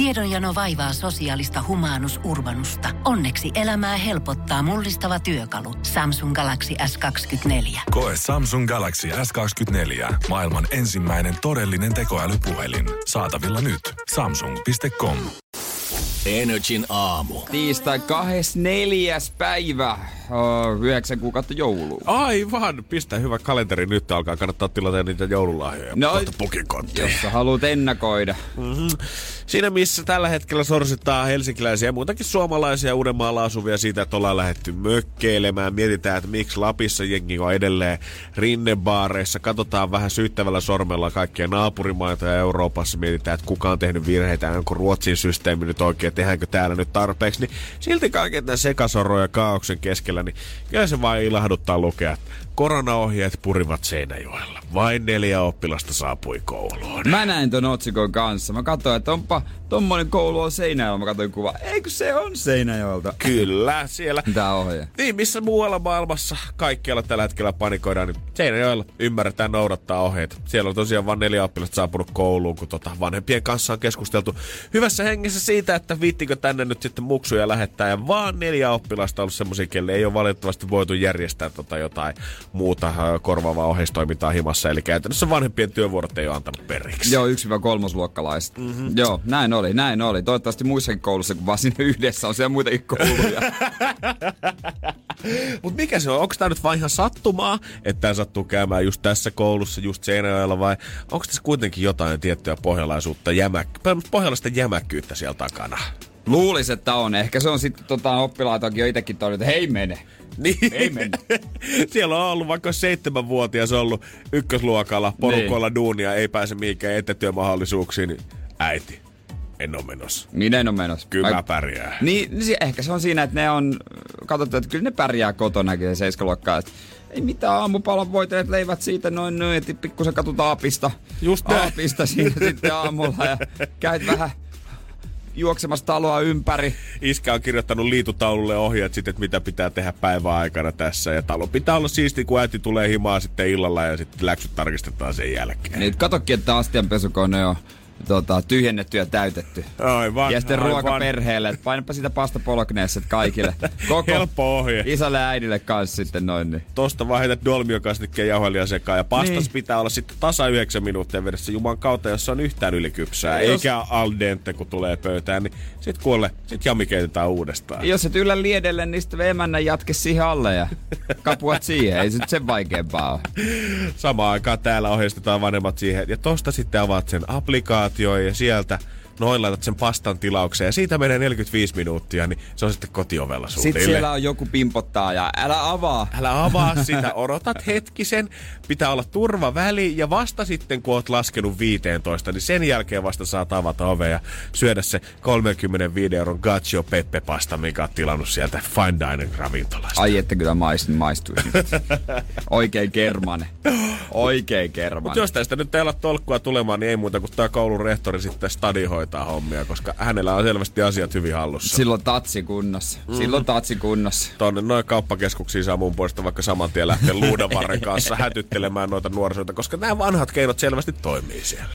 Tiedonjano vaivaa sosiaalista humanus urbanusta. Onneksi elämää helpottaa mullistava työkalu. Samsung Galaxy S24. Koe Samsung Galaxy S24. Maailman ensimmäinen todellinen tekoälypuhelin. Saatavilla nyt. Samsung.com. Energin aamu. Tiistai 24. päivä, uh, 9 kuukautta joulua. Aivan, pistä hyvä kalenteri nyt alkaa. Kannattaa tilata niitä joululahjoja. No, kohta pukikonttiin. Jos sä haluat ennakoida. Mm-hmm. Siinä missä tällä hetkellä sorsittaa helsinkiläisiä ja muutakin suomalaisia Uudenmaalla asuvia siitä, että ollaan lähetty mökkeilemään. Mietitään, että miksi Lapissa jengi on edelleen rinnebaareissa. Katsotaan vähän syyttävällä sormella kaikkia naapurimaita ja Euroopassa. Mietitään, että kuka on tehnyt virheitä, onko Ruotsin systeemi nyt oikein, tehdäänkö täällä nyt tarpeeksi. Niin silti kaiken tämän sekasorron ja kaauksen keskellä, niin kyllä se vain ilahduttaa lukea, että koronaohjeet purivat Seinäjoella. Vain neljä oppilasta saapui kouluun. Mä näin ton otsikon kanssa. Mä katsoin, että onpa tommonen koulu on Seinäjoella. Mä katsoin kuva. Eikö se on Seinäjoelta? Kyllä, siellä. Tää ohje. Niin, missä muualla maailmassa kaikkialla tällä hetkellä panikoidaan, niin Seinäjoella ymmärretään noudattaa ohjeet. Siellä on tosiaan vain neljä oppilasta saapunut kouluun, kun tota vanhempien kanssa on keskusteltu hyvässä hengessä siitä, että viittikö tänne nyt sitten muksuja lähettää. Ja vaan neljä oppilasta on ollut semmoisia, kelle ei ole valitettavasti voitu järjestää tota jotain muuta korvaavaa ohjeistoimintaa himassa. Eli käytännössä vanhempien työvuorot ei ole antanut periksi. Joo, 1-3 luokkalaiset. Mm-hmm. Joo, näin oli, näin oli. Toivottavasti muissakin koulussa, kun vaan siinä yhdessä on siellä muitakin kouluja. Mutta mikä se on? Onko tämä nyt vain ihan sattumaa, että tämä sattuu käymään just tässä koulussa, just Seinäjoella, vai onko tässä kuitenkin jotain tiettyä pohjalaisuutta, jämäk... pohjalaista jämäkkyyttä siellä takana? Luulis, että on. Ehkä se on sitten tota, oppilaitokin jo itsekin todennut, että hei mene. Niin. Ei mennä. Siellä on ollut vaikka seitsemänvuotias ollut ykkösluokalla, porukoilla niin. duunia, ei pääse mihinkään etätyömahdollisuuksiin, niin äiti, en ole menossa. Minä en ole menossa. Kyllä Vai... mä pärjään. Niin, niin, ehkä se on siinä, että ne on, katsottu, että kyllä ne pärjää kotonakin se seiskaluokkaa. Että ei mitään aamupalon voitelet leivät siitä noin noin, että pikkusen katut aapista. Just Aapista siinä sitten aamulla ja käyt vähän juoksemassa taloa ympäri. Iskä on kirjoittanut liitutaululle ohjeet sitten, että mitä pitää tehdä päivän aikana tässä. Ja talo pitää olla siisti, kun äiti tulee himaa sitten illalla ja sitten läksyt tarkistetaan sen jälkeen. Niin, katokin, että astianpesukone on tota, tyhjennetty ja täytetty. Aivan, ja sitten aivan. ruoka perheelle, että painapa sitä pasta polokneesset kaikille. Koko Helppo ohje. Isälle ja äidille kanssa sitten noin. Niin. Tosta vaan heität dolmiokasnikkeen jauhelia sekaan ja pastas niin. pitää olla sitten tasa 9 minuuttia vedessä Juman kautta, jos on yhtään ylikypsää. Jos... Eikä al dente, kun tulee pöytään, niin sit kuolle, sit jami keitetään uudestaan. Jos et yllä liedelle, niin sitten emännän jatke siihen alle ja kapuat siihen. Ei sit sen vaikeampaa ole. Samaan aikaan täällä ohjeistetaan vanhemmat siihen. Ja tosta sitten avaat sen applikaation ja sieltä noin laitat sen pastan tilaukseen ja siitä menee 45 minuuttia, niin se on sitten kotiovella sulle. Sitten siellä on joku pimpottaa ja älä avaa. Älä avaa sitä, odotat hetkisen, pitää olla turvaväli ja vasta sitten kun oot laskenut 15, niin sen jälkeen vasta saa avata ove ja syödä se 35 euron Gaccio Peppe pasta, mikä oot tilannut sieltä Fine Dining ravintolasta. Ai että kyllä maistin, maistuisi. Oikein kermane. Oikein kermane. Mutta jos tästä nyt ei ole tolkkua tulemaan, niin ei muuta kuin tämä koulun rehtori sitten stadihoitaa hommia, koska hänellä on selvästi asiat hyvin hallussa. Silloin tatsi kunnossa. Mm. Silloin tatsi kunnossa. Tonne noin kauppakeskuksiin saa mun puolesta vaikka saman tien lähteä luudanvarren kanssa hätyttelemään noita nuorisoita, koska nämä vanhat keinot selvästi toimii siellä.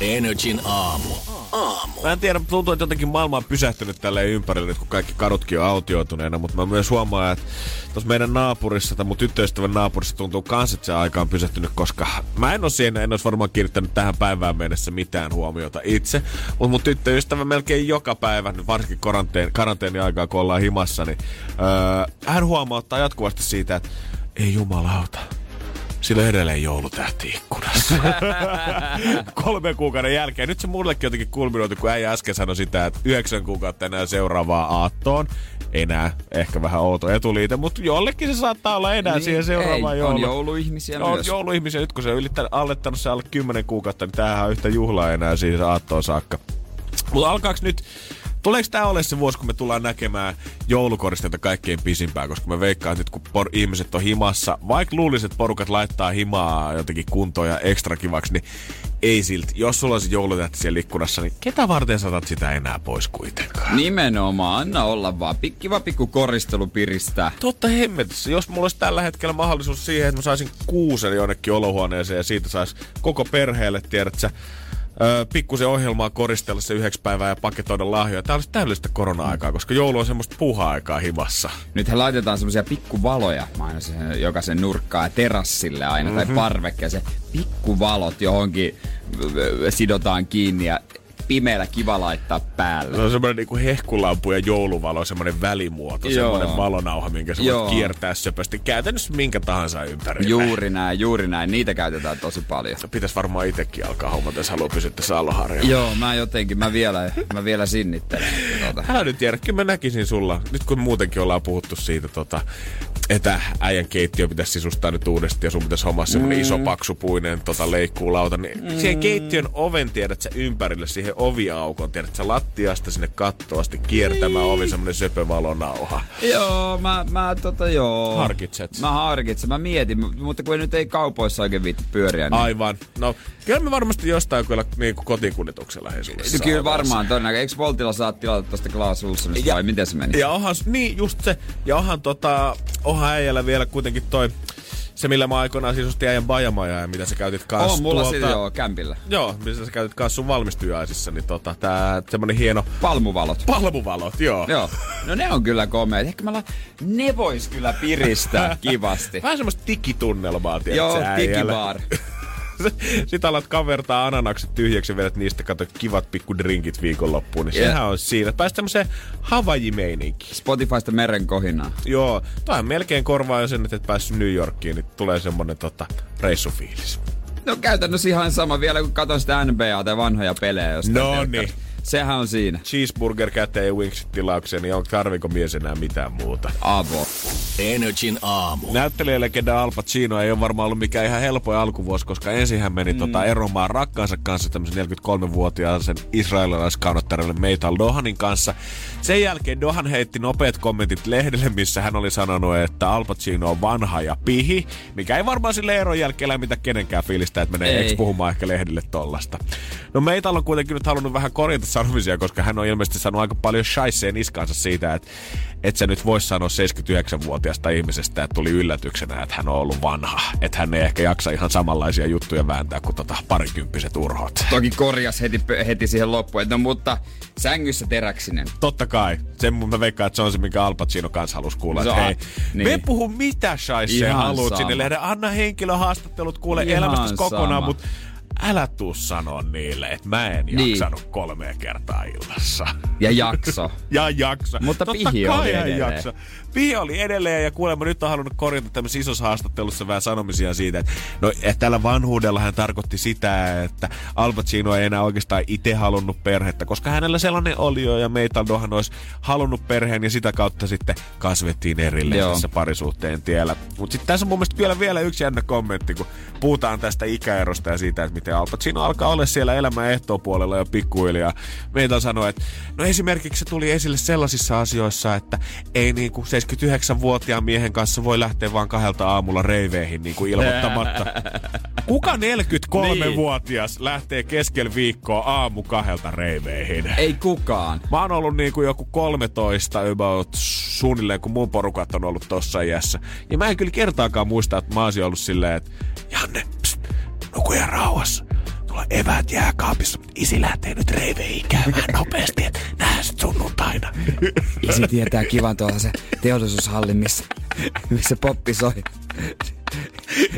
Energin aamu. Aamu. Mä en tiedä, tuntuu, että jotenkin maailma on pysähtynyt tälleen ympärille, nyt kun kaikki kadutkin on autioituneena, mutta mä myös huomaan, että tuossa meidän naapurissa tai mun tyttöystävän naapurissa tuntuu kans, että se aika on pysähtynyt, koska mä en ole siinä, en olisi varmaan kiinnittänyt tähän päivään mennessä mitään huomiota itse, mutta mun tyttöystävä melkein joka päivä, varsinkin karanteen, karanteeni aikaa, kun ollaan himassa, niin öö, hän huomauttaa jatkuvasti siitä, että ei jumalauta, sillä on edelleen joulutähti ikkunassa. Kolme kuukauden jälkeen. Nyt se mullekin jotenkin kulminoitu, kun äijä äsken sanoi sitä, että yhdeksän kuukautta enää seuraavaa aattoon. Enää, ehkä vähän outo etuliite, mutta jollekin se saattaa olla enää niin, siihen seuraavaan joulu. On jouluihmisiä no, myös. jouluihmisiä, nyt kun se on ylittänyt, allettanut se alle kymmenen kuukautta, niin tämähän on yhtä juhlaa enää siihen aattoon saakka. Mutta alkaaks nyt Tuleeko tämä ole se vuosi, kun me tullaan näkemään joulukoristeita kaikkein pisimpään, koska mä veikkaan, että nyt kun por- ihmiset on himassa, vaikka luulisit, että porukat laittaa himaa jotenkin kuntoon ja ekstra kivaksi, niin ei silti. Jos sulla olisi joulutähti siellä ikkunassa, niin ketä varten saatat sitä enää pois kuitenkaan? Nimenomaan, anna olla vaan. Pikkiva pikku koristelu piristää. Totta hemmetissä. Jos mulla olisi tällä hetkellä mahdollisuus siihen, että mä saisin kuusen jonnekin olohuoneeseen ja siitä saisi koko perheelle, tiedät sä, pikkusen ohjelmaa koristella se yhdeksi päivää ja paketoida lahjoja. Tämä olisi täydellistä korona-aikaa, koska joulu on semmoista puha-aikaa himassa. Nythän laitetaan semmoisia pikkuvaloja aina sen, jokaisen nurkkaan ja terassille aina mm-hmm. tai parvekkeen. Se pikkuvalot johonkin sidotaan kiinni ja pimeällä kiva laittaa päälle. Se on semmoinen niinku hehkulampu ja jouluvalo, semmoinen välimuoto, Joo. semmoinen valonauha, minkä sä voit kiertää söpösti. Käytännössä minkä tahansa ympärillä. Juuri näin, juuri näin. Niitä käytetään tosi paljon. Pitäisi varmaan itsekin alkaa hommata, jos haluaa pysyä tässä Alloharjalla. Joo, mä jotenkin, mä vielä, mä vielä sinnittelen. Tuota. Älä nyt kyllä mä näkisin sulla, nyt kun muutenkin ollaan puhuttu siitä, tota, että äijän keittiö pitäisi sisustaa nyt uudestaan ja sun pitäisi hommaa semmonen Mm. iso paksupuinen tota, leikkuulauta, niin mm. siihen keittiön oven tiedät sä ympärille, siihen oviaukon, tiedät sä lattiasta sinne kattoon asti kiertämään ovi semmonen söpövalonauha. Joo, mä, mä tota joo. Harkitset. Mä harkitsen, mä mietin, mu- mutta kun nyt ei kaupoissa oikein viitti pyöriä. Niin... Aivan. No, kyllä me varmasti jostain kyllä niin kotikuljetuksella hei sulle No, kyllä varmaan todennäköisesti. Eikö Voltilla saa tilata tosta Klaas vai miten se meni? Ja onhan, niin just se, ja onhan tota, onhan äijällä vielä kuitenkin toi, se millä mä aikoinaan sisustin äijän bajamaja ja mitä sä käytit kanssa on mulla tuolta, siitä joo, kämpillä. Joo, missä sä käytit kanssa sun valmistujaisissa, niin tota, tää semmonen hieno Palmuvalot. palmuvalot, joo. Joo. No ne on kyllä komeet. Ehkä mä la... Ne vois kyllä piristää kivasti. Vähän semmoista digitunnelmaa, tiedät Joo, sä Sitten alat kavertaa ananakset tyhjäksi ja vedät niistä kato kivat pikku drinkit viikonloppuun, niin Yeah. sehän on siinä. Päästä tämmöiseen Havaji-meininkiin. Spotifysta meren kohinaa. Joo, toihan melkein korvaa jo sen, että et päässyt New Yorkiin, niin tulee semmonen tota, reissufiilis. No käytännössä ihan sama vielä, kun katson sitä NBA tai vanhoja pelejä. No niin. Sehän on siinä. Cheeseburger käteen ja wingsit tilaukseen, niin on, tarviko mies enää mitään muuta? Avo. Energin aamu. Näyttelijälegenda Al Pacino ei ole varmaan ollut mikään ihan helpoin alkuvuosi, koska ensin hän meni mm. tota, eromaan rakkaansa kanssa tämmöisen 43-vuotiaan sen israelilaiskaunottarille Meital Dohanin kanssa. Sen jälkeen Dohan heitti nopeat kommentit lehdelle, missä hän oli sanonut, että Al Pacino on vanha ja pihi, mikä ei varmaan sille eron jälkeen lämmitä kenenkään fiilistä, että menee Ei. ex puhumaan ehkä lehdelle tollasta. No Meital on kuitenkin nyt halunnut vähän korjata sanomisia, koska hän on ilmeisesti saanut aika paljon shaisseen niskansa siitä, että et sä nyt vois sanoa 79-vuotiaasta ihmisestä, että tuli yllätyksenä, että hän on ollut vanha. Että hän ei ehkä jaksa ihan samanlaisia juttuja vääntää kuin tota parikymppiset urhot. Toki korjas heti, heti siihen loppuun, että no mutta sängyssä teräksinen. Totta kai. Sen mun mä veikkaan, että se on se, minkä Al Pacino kanssa halusi kuulla. Että hei, niin. me puhu mitä shaisseja Ihan haluat sinne. Anna henkilöhaastattelut kuule Ihan elämästä kokonaan, mutta älä tuu sanoa niille, että mä en Niin. jaksanut kolmea kertaa illassa. Ja jakso. Ja jaksa. Mutta Totta Pihi oli edelleen. jaksa. Pihi oli edelleen ja kuulemma nyt on halunnut korjata tämmöisessä isossa haastattelussa vähän sanomisia siitä, että, no, että tällä vanhuudella hän tarkoitti sitä, että Al Pacino ei enää oikeastaan itse halunnut perhettä, koska hänellä sellainen oli jo ja Meitaldohan olisi halunnut perheen ja sitä kautta sitten kasvettiin erilleen Joo. tässä parisuhteen tiellä. Mutta sitten tässä on mun mielestä vielä, vielä yksi jännä kommentti, kun puhutaan tästä ikäerosta ja siitä, että miten Al Pacino alkaa olla siellä elämän ehtoopuolella jo pikkuhiljaa. Meitä sanoi, että no esimerkiksi se tuli esille sellaisissa asioissa, että ei niinku 79-vuotiaan miehen kanssa voi lähteä vaan kahdelta aamulla reiveihin niinku ilmoittamatta. Kuka 43-vuotias lähtee keskellä viikkoa aamu kahdelta reiveihin? Ei kukaan. Mä oon ollut niinku joku 13 about suunnilleen, kun mun porukat on ollut tossa iässä. Ja mä en kyllä kertaakaan muista, että mä olisin ollut silleen, että Janne, pst, nuku ihan rauhassa. Tuolla eväät jääkaapissa. Isi lähtee nyt reiveihin käymään nopeasti, että nähdään sit sunnuntaina. Isi tietää kivan tuolla se teollisuushalli, missä, missä poppi soi.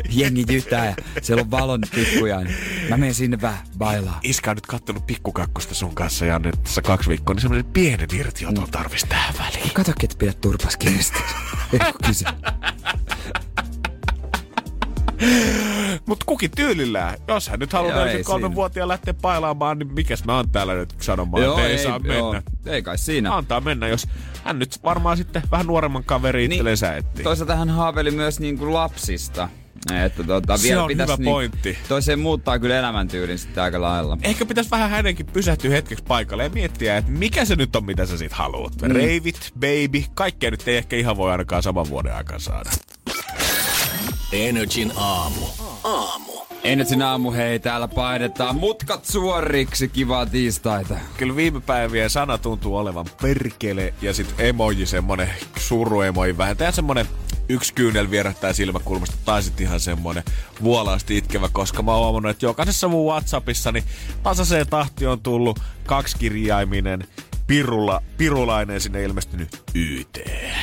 Jengi jytää ja siellä on valon tikkuja. Niin mä menen sinne vähän bailaa. Iska on nyt kattonut pikkukakkosta sun kanssa, Janne, tässä kaksi viikkoa, niin semmonen pienen irtioton tarvis tähän väliin. Kato, et pidä turpas kiinni. Kyse? Mut kukin tyylillään. Jos hän nyt haluaa Joo, ei 43-vuotiaan lähteä pailaamaan, niin mikäs mä oon täällä nyt sanomaan, että ei, saa mennä. Ei kai siinä. Antaa mennä, jos hän nyt varmaan sitten vähän nuoremman kaveri itsellensä etsii. Toisaalta hän haaveli myös niinku lapsista. Että tota, Se vielä on pitäisi hyvä niin, pointti. Toiseen muuttaa kyllä elämäntyylin sitten aika lailla. Ehkä pitäisi vähän hänenkin pysähtyä hetkeksi paikalle ja miettiä, että mikä se nyt on, mitä sä sit haluat. Mm. Reivit, baby, kaikkea nyt ei ehkä ihan voi ainakaan saman vuoden aikaan saada. Energin aamu. Aamu. Enetsin aamu hei, täällä painetaan mutkat suoriksi, kivaa tiistaita. Kyllä viime päivien sana tuntuu olevan perkele ja sit emoji semmonen suruemoji vähän. Tää semmonen yksi kyynel vierähtää silmäkulmasta tai sitten ihan semmoinen vuolaasti itkevä, koska mä oon huomannut, että jokaisessa mun Whatsappissa niin tasaiseen tahti on tullut kaksikirjaiminen Pirula, pirulainen sinne ilmestynyt YT.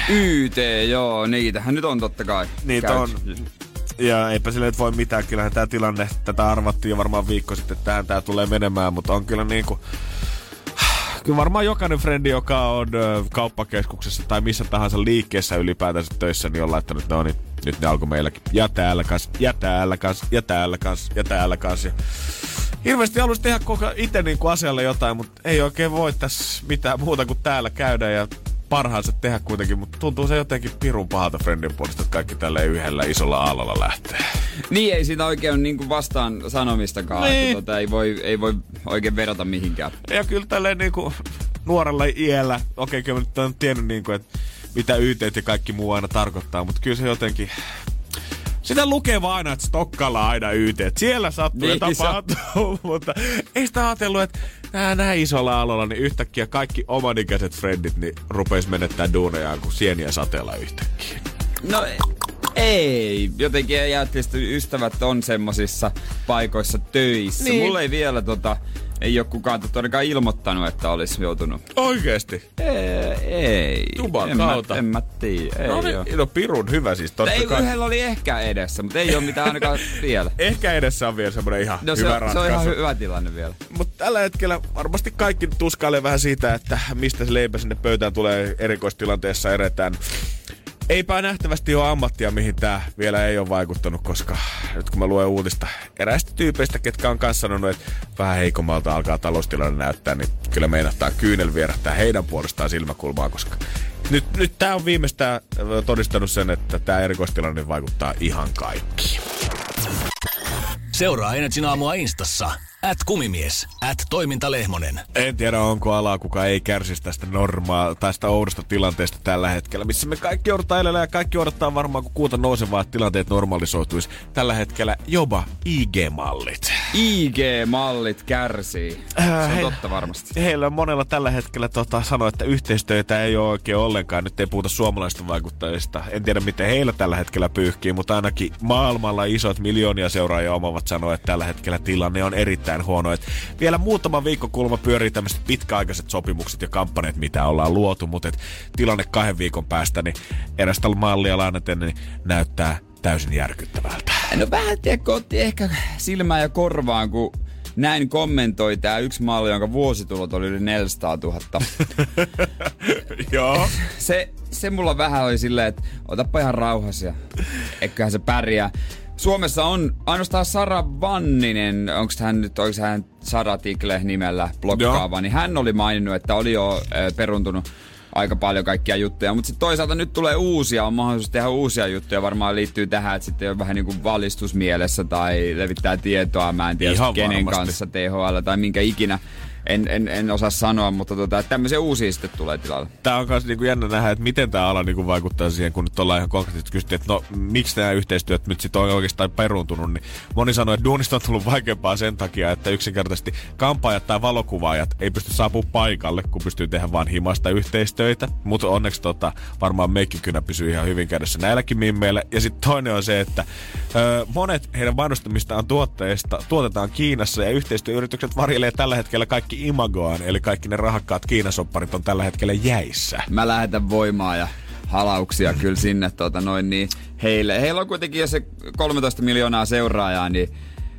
YT, joo, niitähän nyt on totta kai. Niitä on. Ja eipä sille nyt voi mitään. Kyllähän tämä tilanne, tätä arvattiin jo varmaan viikko sitten, että tähän tämä tulee menemään, mutta on kyllä niin kuin kyllä varmaan jokainen frendi, joka on ö, kauppakeskuksessa tai missä tahansa liikkeessä ylipäätänsä töissä, niin on laittanut, no niin, nyt ne alkoi meilläkin. Ja täällä kas, ja täällä kas, ja täällä kas, ja täällä kas. Ja hirveästi haluaisi tehdä koko itse niin kuin asialle jotain, mutta ei oikein voi tässä mitään muuta kuin täällä käydä ja parhaansa tehdä kuitenkin, mutta tuntuu se jotenkin pirun pahalta friendin puolesta, että kaikki tälle yhdellä isolla aallolla lähtee. Niin, ei siitä oikein niin kuin vastaan sanomistakaan, niin. että tota, ei, voi, ei voi oikein vedota mihinkään. Ja kyllä tälleen niin kuin nuorella iällä, okei okay, kyllä mä nyt on tiennyt niin kuin, että mitä YT ja kaikki muu aina tarkoittaa, mutta kyllä se jotenkin sitä lukee vaan aina, että Stokkalla aina YT. Että siellä sattuu niin, ja tapahtuu, mutta ei sitä ajatellut, että nää, näin isolla alolla, niin yhtäkkiä kaikki omanikäiset friendit niin rupeis menettää duunejaan kuin sieniä sateella yhtäkkiä. No ei, jotenkin ei ystävät on semmosissa paikoissa töissä. Niin. Mulla ei vielä tota, ei ole kukaan todennäköisesti ilmoittanut, että olisi joutunut. Oikeesti? Ei. ei. Tuban en kautta? Mä, en mä tiedä. No, niin, no pirun hyvä siis totta ei, kai. Yhdellä oli ehkä edessä, mutta ei ole mitään ainakaan vielä. Ehkä edessä on vielä semmoinen ihan no, hyvä se, ratkaisu. Se on ihan hyvä tilanne vielä. Mutta tällä hetkellä varmasti kaikki tuskailee vähän siitä, että mistä se leipä sinne pöytään tulee erikoistilanteessa eretään eipä nähtävästi ole ammattia, mihin tämä vielä ei ole vaikuttanut, koska nyt kun mä luen uutista eräistä tyypeistä, ketkä on kanssa sanonut, että vähän heikommalta alkaa taloustilanne näyttää, niin kyllä meinattaa kyynel vierähtää heidän puolestaan silmäkulmaa, koska nyt, nyt tämä on viimeistään todistanut sen, että tämä erikoistilanne vaikuttaa ihan kaikkiin. Seuraa Energin aamua Instassa. At kumimies. At toimintalehmonen. En tiedä, onko alaa, kuka ei kärsisi tästä normaa, tästä oudosta tilanteesta tällä hetkellä, missä me kaikki joudutaan elämään ja kaikki odottaa varmaan, kun kuuta nousevaa, että tilanteet normalisoituisi. Tällä hetkellä jopa IG-mallit. IG-mallit kärsii. Äh, Se on he, totta varmasti. Heillä on monella tällä hetkellä tota, sanoa, että yhteistyötä ei ole oikein ollenkaan. Nyt ei puhuta suomalaista vaikuttajista. En tiedä, miten heillä tällä hetkellä pyyhkii, mutta ainakin maailmalla isot miljoonia seuraajia omavat sanoa, että tällä hetkellä tilanne on erittäin erittäin huono. Et vielä muutama viikko kulma pyörii tämmöiset pitkäaikaiset sopimukset ja kampanjat, mitä ollaan luotu, mutta et tilanne kahden viikon päästä, niin erästä mallia lainaten, niin näyttää täysin järkyttävältä. No vähän tiedätkö, otti ehkä silmää ja korvaan, kun näin kommentoi tämä yksi malli, jonka vuositulot oli yli 400 000. Joo. Se, se mulla vähän oli silleen, että otapa ihan rauhasia. Eiköhän se pärjää. Suomessa on ainoastaan Sara Vanninen, onko hän nyt, onko hän Sara Tikle nimellä blokkaava, Joo. niin hän oli maininnut, että oli jo peruntunut aika paljon kaikkia juttuja. Mutta sitten toisaalta nyt tulee uusia, on mahdollisuus tehdä uusia juttuja. Varmaan liittyy tähän, että sitten on vähän niin kuin valistusmielessä tai levittää tietoa. Mä en tiedä Ihan kenen varmasti. kanssa THL tai minkä ikinä en, en, en osaa sanoa, mutta tota, tämmöisiä uusia sitten tulee tilalle. Tämä on myös niinku jännä nähdä, että miten tämä ala niinku vaikuttaa siihen, kun nyt ollaan ihan konkreettisesti kysytty, että no miksi nämä yhteistyöt nyt sitten on oikeastaan peruuntunut, niin moni sanoi, että duunista on tullut vaikeampaa sen takia, että yksinkertaisesti kampaajat tai valokuvaajat ei pysty saapumaan paikalle, kun pystyy tehdä vain himasta yhteistyötä, mutta onneksi tota, varmaan meikkikynä pysyy ihan hyvin kädessä näilläkin mimmeillä. Ja sitten toinen on se, että ö, monet heidän mainostamistaan tuotteista tuotetaan Kiinassa ja yhteistyöyritykset varjelee tällä hetkellä kaikki kaikki imagoaan, eli kaikki ne rahakkaat kiinasopparit on tällä hetkellä jäissä. Mä lähetän voimaa ja halauksia kyllä sinne tota noin niin heille. Heillä on kuitenkin jo se 13 miljoonaa seuraajaa, niin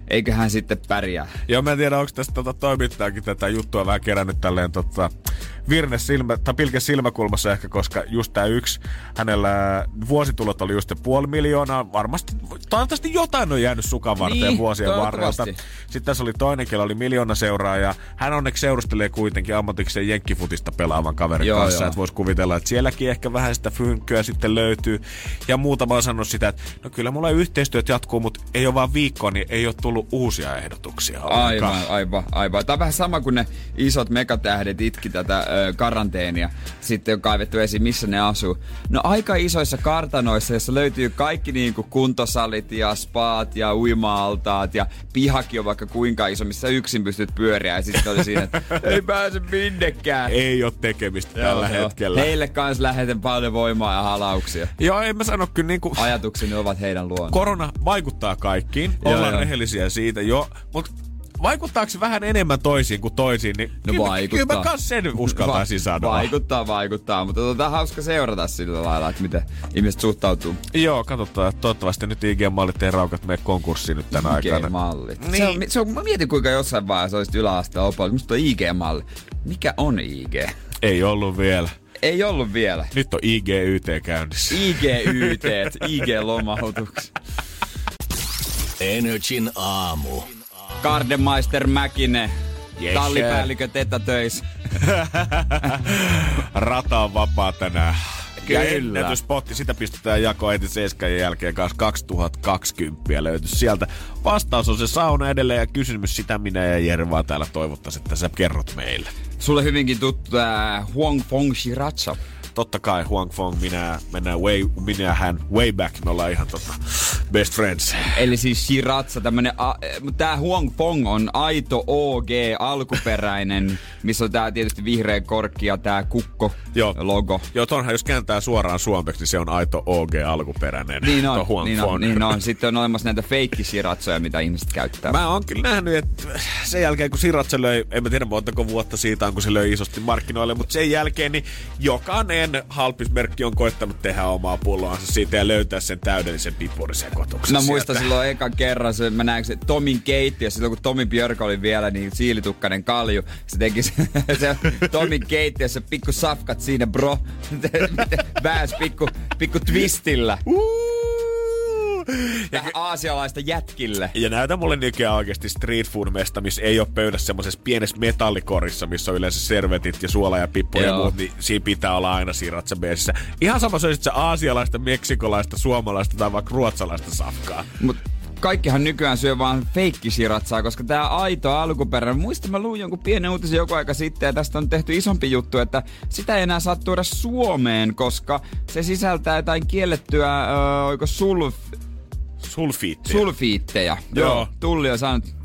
eiköhän sitten pärjää. Joo, mä en tiedä, onko tästä tota, toimittajakin tätä juttua vähän kerännyt tälleen tota, virne silmä, tai pilke silmäkulmassa ehkä, koska just tämä yksi, hänellä vuositulot oli just puoli miljoonaa. Varmasti, toivottavasti jotain on jäänyt sukan varteen niin, vuosien varrelta. Sitten tässä oli toinen, kellä oli miljoona seuraajaa. Hän onneksi seurustelee kuitenkin ammatikseen jenkkifutista pelaavan kaverin joo, kanssa. Että voisi kuvitella, että sielläkin ehkä vähän sitä fynkköä sitten löytyy. Ja muutama on sanonut sitä, että no kyllä mulla yhteistyöt jatkuu, mutta ei ole vaan viikkoa, niin ei ole tullut uusia ehdotuksia. Aivan, aivan, aivan. Tämä on vähän sama kuin ne isot megatähdet itki tätä ö, karanteenia. Sitten on kaivettu esiin, missä ne asuu. No aika isoissa kartanoissa, jossa löytyy kaikki niinku kuntosalit ja spaat ja uima-altaat ja pihakin on vaikka kuinka iso, missä yksin pystyt pyöriä. Ja sitten oli siinä, että ei pääse minnekään. Ei ole tekemistä joo, tällä joo. hetkellä. Heille kans lähetän paljon voimaa ja halauksia. Joo, en mä sano kyllä niinku... Ajatukseni ovat heidän luona. Korona vaikuttaa kaikkiin. Ollaan rehellisiä siitä jo. Mutta vaikuttaako se vähän enemmän toisiin kuin toisiin, niin no kyllä, vaikuttaa. kyllä mä kans sen uskaltaisin Va- sanoa. Vaikuttaa, vaikuttaa, mutta tota, hauska seurata sillä lailla, että miten ihmiset suhtautuu. Joo, katsotaan. Toivottavasti nyt IG-mallit ei raukat mene konkurssiin nyt tänä IG-mallit. aikana. IG-mallit. Niin. Se on, se on, mä mietin kuinka jossain vaiheessa olisit yläasteen opalla. Musta on IG-malli. Mikä on IG? Ei ollut vielä. Ei ollut vielä. Nyt on IGYT käynnissä. IGYT, IG-lomautukset. Energin aamu. Gardemeister Mäkinen. Yes, Tallipäällikö töissä. Rata on vapaa tänään. Kyllä. Ja ennätyspotti, sitä pistetään jakoon heti 7 jälkeen kanssa 2020 löyty sieltä. Vastaus on se sauna edelleen ja kysymys sitä minä ja Jere vaan täällä toivottaisiin, että sä kerrot meille. Sulle hyvinkin tuttu tää Huang Fong Shiracha totta kai Huang Fong, minä, mennään way, minä hän way back, me ollaan ihan tota, best friends. Eli siis Shiratsa, tämmönen, tää Huang Fong on aito OG, alkuperäinen, missä on tää tietysti vihreä korkki ja tää kukko Joo. logo. Joo, tonhan jos kääntää suoraan suomeksi, niin se on aito OG alkuperäinen. Niin on, Huang niin on, niin on. Sitten on olemassa näitä feikki Shiratsoja, mitä ihmiset käyttää. Mä oon kyllä nähnyt, että sen jälkeen kun Shiratsa löi, en mä tiedä montako vuotta siitä on, kun se löi isosti markkinoille, mutta sen jälkeen niin jokainen Monen halpismerkki on koittanut tehdä omaa pulloansa siitä ja löytää sen täydellisen pipurisekoituksen Mä muistan silloin ekan kerran, se, mä näin se Tomin keittiö, silloin kun Tomi Björk oli vielä niin siilitukkainen kalju, se teki se, se Tomin se pikku safkat siinä bro, vääs pikku, pikku twistillä. Uh! Tähän aasialaista jätkille. Ja näytä mulle nykyään oikeasti street food mesta, missä ei ole pöydässä semmoisessa pienessä metallikorissa, missä on yleensä servetit ja suola ja pippu ja muut, niin siinä pitää olla aina siinä ratsabeesissä. Ihan sama se se aasialaista, meksikolaista, suomalaista tai vaikka ruotsalaista safkaa. Mut kaikkihan nykyään syö vaan feikkisiratsaa, koska tämä aito alkuperäinen, muista mä luin jonkun pienen uutisen joku aika sitten ja tästä on tehty isompi juttu, että sitä ei enää saa tuoda Suomeen, koska se sisältää jotain kiellettyä, öö, oiko sulf, Sulfiitteja. Sulfiitteja. Joo. Tulli on sanonut,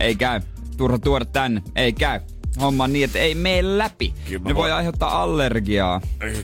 ei käy. Turha tuoda tänne. Ei käy homma niin, että ei mene läpi. Kyllä ne voi voin... aiheuttaa allergiaa.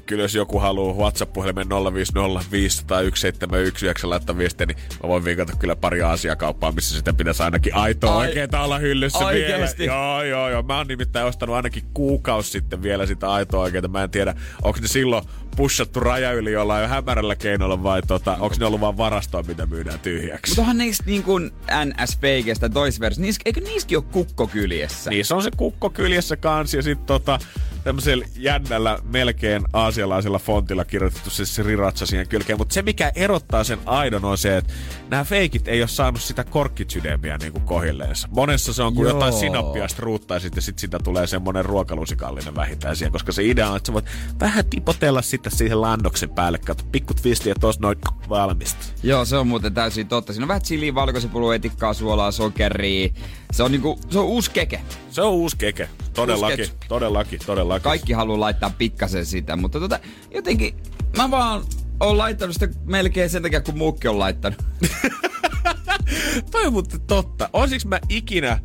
Kyllä jos joku haluaa WhatsApp-puhelimen 050 tai 1719 laittaa viestiä, niin mä voin viikata kyllä pari asiakauppaa, missä sitä pitäisi ainakin aitoa Ai... oikeeta olla hyllyssä Oikeesti? vielä. Joo, joo, joo. Mä oon nimittäin ostanut ainakin kuukausi sitten vielä sitä aitoa oikeeta. Mä en tiedä, onko ne silloin pushattu raja yli jollain hämärällä keinolla vai tota, onko ne ollut vaan varastoa, mitä myydään tyhjäksi? Mutta onhan niistä niin kuin NS-feikeistä toisversioista, eikö niissäkin ole kukko kyljessä? Niissä on se kukko kyljessä kanssa ja sitten tota, tämmöisellä jännällä, melkein aasialaisella fontilla kirjoitettu se sriracha siihen kylkeen. Mutta se, mikä erottaa sen aidon, on se, että nämä feikit ei ole saanut sitä korkkitsydemiä niin kuin kohilleensa. Monessa se on kuin Joo. jotain sinappia ruuttaa ja sitten sit sitä tulee semmoinen ruokalusikallinen vähintään siihen, koska se idea on, että sä voit vähän tipotella sitä siihen landoksen päälle, kato pikku twisti ja tos noin valmista. Joo, se on muuten täysin totta. Siinä on vähän chili, valkosipulua, etikkaa, suolaa, sokeria. Se on niinku, se on uusi keke. Se on uusi keke. Todellakin, todellakin, todellakin. Kaikki haluaa laittaa pikkasen sitä, mutta tota, jotenkin mä vaan oon laittanut sitä melkein sen takia, kun muukki on laittanut. Toi on mutta totta. Olisiko mä ikinä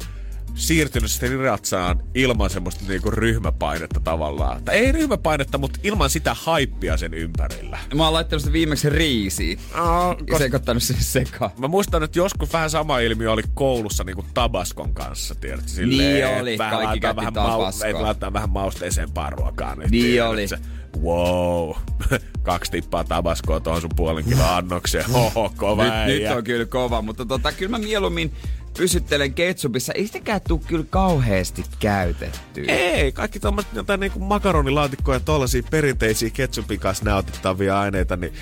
siirtynyt sitten ratsaan ilman semmoista niinku ryhmäpainetta tavallaan. Tai ei ryhmäpainetta, mutta ilman sitä haippia sen ympärillä. Mä oon laittanut sitä viimeksi riisiin. Oh, ja sekoittanut sen sekaan. Mä muistan, että joskus vähän sama ilmiö oli koulussa niinku tabaskon kanssa, tiedätkö? Silleen, niin oli, kaikki käytti vähän tabaskoa. Ei laittaa vähän mausteisempaa ruokaa. Niin, niin oli. Se, wow, kaksi tippaa tabaskoa tuohon sun puolen kilon annokseen. Oho, kova nyt, nyt, on kyllä kova, mutta tota, kyllä mä mieluummin pysyttelen ketsupissa. Ei sitäkään tule kyllä kauheasti käytetty. Ei, kaikki tommoset jotain niinku makaronilaatikkoja ja perinteisiä ketsupin kanssa näytettäviä aineita, niin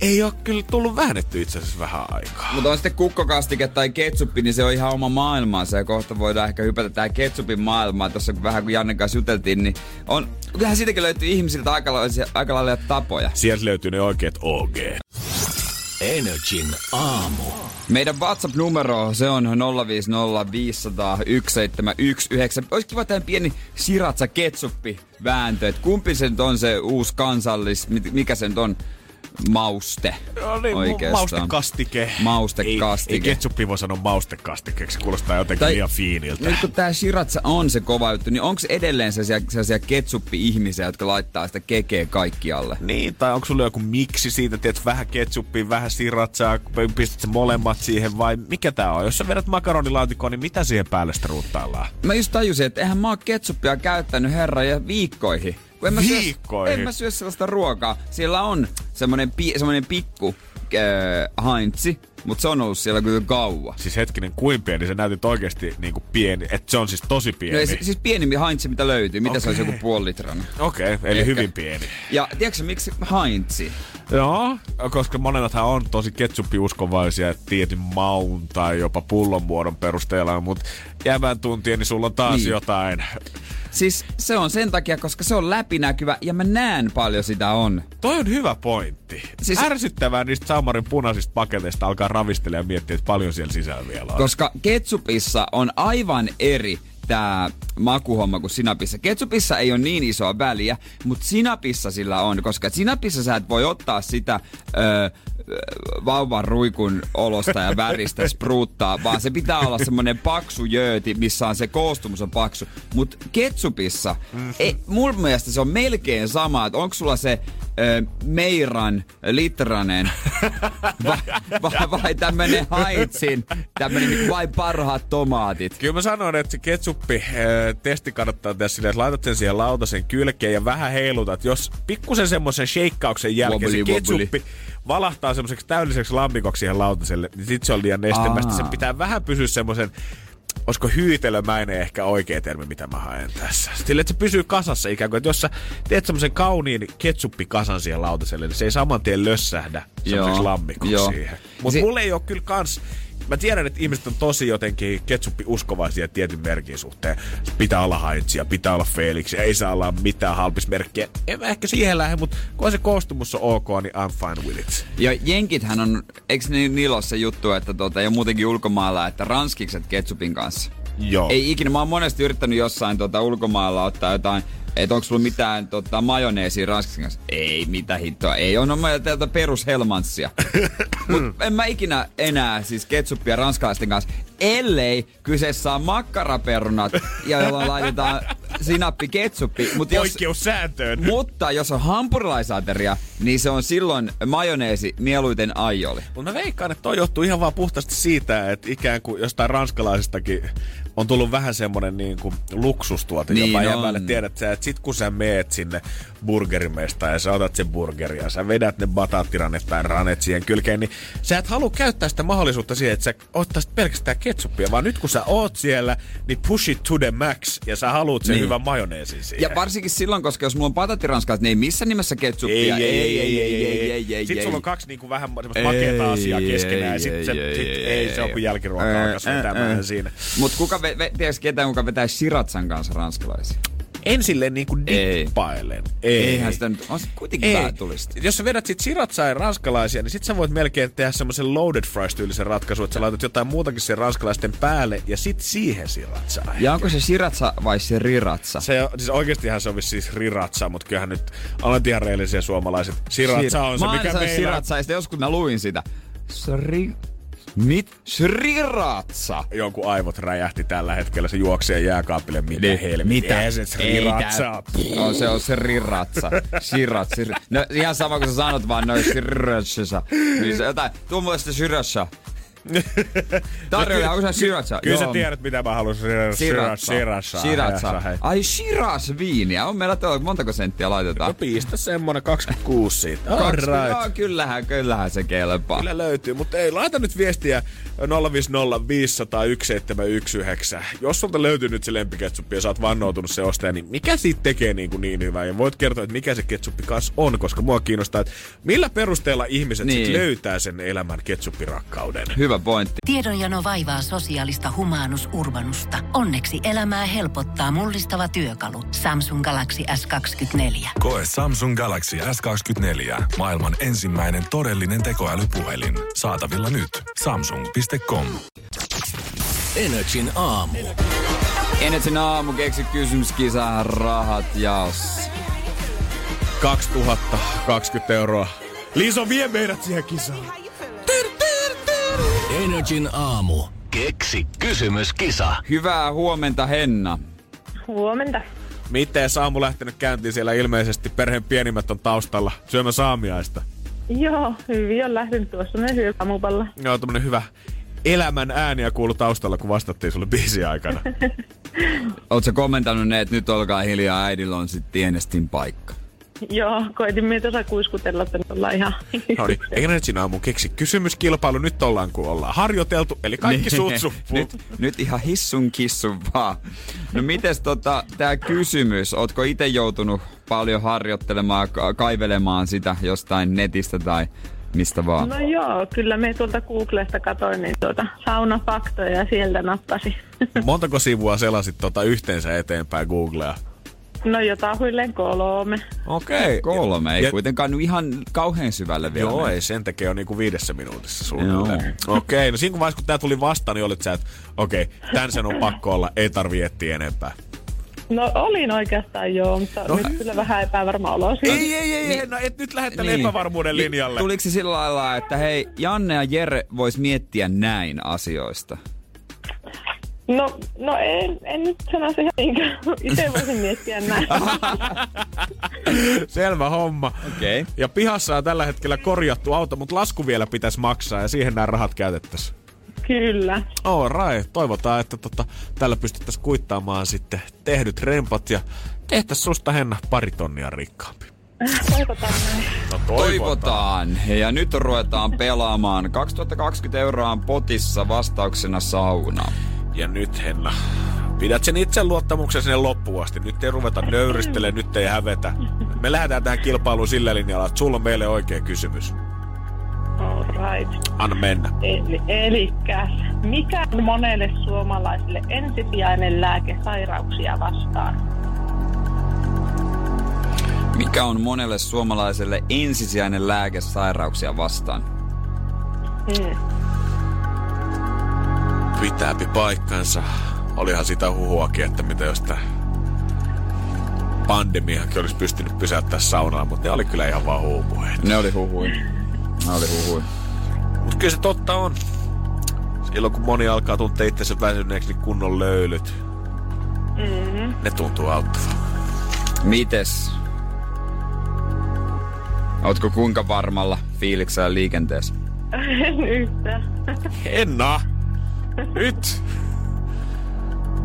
ei ole kyllä tullut väännetty itse asiassa vähän aikaa. Mutta on sitten kukkokastike tai ketsuppi, niin se on ihan oma maailmansa ja kohta voidaan ehkä hypätä tähän ketsupin maailmaan. Tuossa vähän kun Janne kanssa juteltiin, niin on, kyllähän siitäkin löytyy ihmisiltä aika aika lailla tapoja. Sieltä löytyy ne oikeat OG. Energin aamu. Meidän WhatsApp-numero, se on 050501719. Olisi kiva tehdä pieni siratsa ketsuppi vääntö, että kumpi se nyt on se uusi kansallis, mikä se nyt on, mauste. No niin, oikeastaan. maustekastike. Maustekastike. Ei, ei ketsuppi voi sanoa maustekastikeeksi, se kuulostaa jotenkin Tai- liian fiiniltä. Nyt kun tää shiratsa on se kova juttu, niin onko edelleen sellaisia, sellaisia ketsuppi-ihmisiä, jotka laittaa sitä kekeä kaikkialle? Niin, tai onko sulla joku miksi siitä, teet vähän ketsuppia, vähän siratsaa, pistät se molemmat siihen, vai mikä tää on? Jos sä vedät makaronilaatikkoon, niin mitä siihen päälle sitä ruuttaillaan? Mä just tajusin, että eihän mä oon ketsuppia käyttänyt herra ja viikkoihin. Kun en mä syö- en mä syö sellaista ruokaa. Siellä on semmonen, pi, semmonen pikku äh, haintsi, mutta se on ollut siellä kyllä kauan. Siis hetkinen, kuin pieni, se näytit oikeasti niin kuin pieni, että se on siis tosi pieni. No, ei, siis pienimpi haintsi, mitä löytyy. Mitä se olisi joku puoli litrana? Okei, okay, eli Ehkä. hyvin pieni. Ja tiedätkö miksi haintsi? Joo, koska monethan on tosi ketsuppiuskovaisia tietyn maun tai jopa pullon muodon perusteella, mutta jäävän tuntien, niin sulla on taas Niin. jotain. Siis se on sen takia, koska se on läpinäkyvä ja mä näen paljon sitä on. Toi on hyvä pointti. Siis... Ärsyttävää niistä Saumarin punaisista paketeista alkaa ravistella ja miettiä, että paljon siellä sisällä vielä on. Koska ketsupissa on aivan eri tämä makuhomma kuin sinapissa. Ketsupissa ei ole niin isoa väliä, mutta sinapissa sillä on, koska sinapissa sä et voi ottaa sitä öö, vauvan ruikun olosta ja väristä spruuttaa, vaan se pitää olla semmonen paksu jööti, missä on se koostumus on paksu. Mutta ketsupissa, Mhm. ei, mun mielestä se on melkein sama, että onko sulla se meiran litranen vai, vai, vai tämmönen haitsin, tämmönen niinku vai parhaat tomaatit. Kyllä mä sanoin, että se ketsuppi testi kannattaa tehdä silleen, että laitat sen siihen lautasen kylkeen ja vähän heilutat. Jos pikkusen semmoisen shakeauksen jälkeen Wobbly, se wobbly. ketsuppi valahtaa semmoiseksi täydelliseksi lammikoksi siihen lautaselle, niin sit se on liian nestemästä. Sen pitää vähän pysyä semmoisen olisiko hyytelömäinen ehkä oikea termi, mitä mä haen tässä. Sille, että se pysyy kasassa ikään kuin, että jos sä teet semmoisen kauniin ketsuppikasan siihen lautaselle, niin se ei saman tien lössähdä semmoiseksi lammikoksi joo. siihen. Mutta Se- mulla ei ole kyllä kans Mä tiedän, että ihmiset on tosi jotenkin ketsuppi-uskovaisia tietyn merkin suhteen. Pitää olla Heinzia, pitää olla Felix, ei saa olla mitään halpismerkkiä. En mä ehkä siihen lähde, mutta kun se koostumus on ok, niin I'm fine with it. Ja jenkithän on, eikö ni, niillä ole se juttu, että tota, ja muutenkin ulkomailla, että ranskikset ketsupin kanssa. Joo. Ei ikinä, mä oon monesti yrittänyt jossain tota, ulkomailla ottaa jotain, että onko sulla mitään tota, majoneesia ranskiksen kanssa. Ei, mitä hittoa, ei on oma täältä perushelmanssia. Mut en mä ikinä enää siis ketsuppia ranskalaisten kanssa, ellei kyseessä on makkaraperunat, ja jolla laitetaan sinappi ketsuppi. Mut jos, Poikkeus sääntöön. mutta jos on hampurilaisateria, niin se on silloin majoneesi mieluiten aioli. Mutta mä veikkaan, että toi johtuu ihan vaan puhtaasti siitä, että ikään kuin jostain ranskalaisistakin on tullut vähän semmonen niin kuin luksustuote Niin jopa jäbälle. Tiedät sä, että sit kun sä meet sinne burgerimestaan ja sä otat sen burgeria, sä vedät ne batattiranet tai ranet siihen kylkeen, niin sä et halua käyttää sitä mahdollisuutta siihen, että sä ottaisit pelkästään ketsuppia, vaan nyt kun sä oot siellä, niin push it to the max ja sä haluut sen Niin. hyvän majoneesin siihen. Ja varsinkin silloin, koska jos mulla on patatiranskalaiset, niin ei missään nimessä ei, ketsuppia. ei, ei, ei, ei, ei, ei, ei, Sitten sulla on ei. kaksi niinku vähän semmoista makeata asiaa Ei, keskenään ja ei, sit se, ei, sit, ei, ei, se on kuin jälkiruoka Ää, alkas ää, vetämään ää. siinä. Mut kuka, ve, ve, tiedätkö ketään, kuka vetää Shiratsan kanssa ranskalaisia? En silleen niinku Ei. dippailen. Ei. Eihän sitä nyt, on se kuitenkin ei. vähän tulista. Jos sä vedät sit siratsaa ja ranskalaisia, niin sit sä voit melkein tehdä semmoisen loaded fries tyylisen ratkaisun, että sä laitat jotain muutakin sen ranskalaisten päälle ja sit siihen siratsaa. Ja onko se Shiratsa vai se Riratsa? Se, siis oikeestihan se on siis riratsa, mutta kyllähän nyt olet ihan reellisiä suomalaiset. Siratsa on se, mikä sanoin meillä... Shiratsa, ja sitten joskus mä luin sitä. Sri... Mit? Sriratsa. Jonkun aivot räjähti tällä hetkellä, se juoksee jääkaapille, mitä Niin. helvettiä. Mitä? Ei se sriratsa. No se on se riratsa. Shirat, sir... No ihan sama kuin sä sanot vaan noin shiratsa. Niin se jotain, tuo mulle sitä shiratsa. Tarjolla, onko se shiratsa? Kyllä sä tiedät, mitä mä haluan. Shiratsa. Shiratsa. Shiratsa. Ai Shiraz viiniä. On meillä tuolla, montako senttiä No laitetaan? pistä semmonen 26 siitä. Alright. Joo, kyllähän, kyllähän se kelpaa. Kyllä löytyy, mutta ei, laita nyt viestiä 050 500 1719. Jos sulta löytyy nyt se lempiketsuppi ja sä oot vannoutunut se ostaja, niin mikä siitä tekee niin, kuin niin hyvää? Ja voit kertoa, että mikä se ketsuppi kanssa on, koska mua kiinnostaa, että millä perusteella ihmiset niin. Niin. sit löytää sen elämän ketsuppirakkauden. Hyvä Hyvä pointti. Tiedonjano vaivaa sosiaalista humanus urbanusta. Onneksi elämää helpottaa mullistava työkalu. Samsung Galaxy S24. Koe Samsung Galaxy S24. Maailman ensimmäinen todellinen tekoälypuhelin. Saatavilla nyt. Samsung.com. Energin aamu. Energin aamu keksi kysymyskisa rahat jaos. 2020 euroa. Liiso vie meidät siihen kisaan. Energin aamu. Keksi kysymyskisa. Hyvää huomenta Henna. Huomenta. Miten Saamu lähtenyt käyntiin siellä ilmeisesti perheen pienimmät on taustalla syömään saamiaista? Joo, hyvin on lähtenyt tuossa ne syö aamupalla. Joo, tämmönen hyvä elämän ääniä kuulu taustalla, kun vastattiin sulle biisin aikana. Oletko kommentoinut ne, että nyt olkaa hiljaa, äidillä on sitten tienestin paikka? Joo, koitin meitä osa kuiskutella, että nyt ollaan ihan... No niin, Energin aamu keksi kysymyskilpailu. Nyt ollaan, kun ollaan harjoiteltu, eli kaikki suut suppuu. nyt, nyt ihan hissun kissun vaan. No mites tota, tää kysymys, ootko itse joutunut paljon harjoittelemaan, ka- kaivelemaan sitä jostain netistä tai mistä vaan? No joo, kyllä me tuolta Googlesta katsoin niin tuota saunafaktoja ja sieltä nappasi. Montako sivua selasit tota yhteensä eteenpäin Googlea? No jotain huilleen kolme. Okei. Kolme, ei Ja- kuitenkaan nyt ihan kauhean syvälle vielä. Joo, ei sen tekee jo niinku viidessä minuutissa suunnilleen. Okei, no siinä vaiheessa kun tää tuli vastaan, niin olit sä, että okei, tän sen on pakko olla, ei tarvi etsiä enempää. No olin oikeastaan joo, mutta No. nyt kyllä vähän epävarma olo siitä. Ei, ei, ei, ei, no et nyt lähde tälle Niin. epävarmuuden Niin, linjalle. Tuliko se sillä lailla, että hei, Janne ja Jere vois miettiä näin asioista? No, no en, en nyt sanoisi ihan niinkään. Itse voisin miettiä näin. Selvä homma. Okei. Ja pihassa on tällä hetkellä korjattu auto, mutta lasku vielä pitäisi maksaa ja siihen nämä rahat käytettäisiin. kyllä. All right. Toivotaan, että tota, tällä pystyttäisiin kuittaamaan sitten tehdyt rempat ja tehtäisiin susta Henna pari tonnia rikkaampi. Toivotaan näin. No Toivotaan. Ja nyt ruvetaan pelaamaan. 2020 euroa on potissa vastauksena sauna. Ja nyt Henna, pidät sen itseluottamuksen sinne loppuun asti. Nyt ei ruveta nöyristelemään, nyt ei hävetä. Me lähdetään tähän kilpailuun sillä linjalla, että sulla on meille oikea kysymys. All right. Anna mennä. Eli, elikkäs, mikä on monelle suomalaiselle ensisijainen lääke sairauksia vastaan? Mikä on monelle suomalaiselle ensisijainen lääke sairauksia vastaan? Hmm. Pitääpi paikkansa. Olihan sitä huhuakin, että mitä jos pandemiakin olisi pystynyt pysäyttämään saunaa, mutta ne oli kyllä ihan vaan huupuheita. Ne oli huhui. Ne oli huhui. Mutta kyllä se totta on. Silloin kun moni alkaa tuntea itsensä väsyneeksi, niin kunnon löylyt. Mm-hmm. Ne tuntuu auttavan. Mites? Ootko kuinka varmalla fiiliksellä liikenteessä? En yhtään. Henna! Nyt!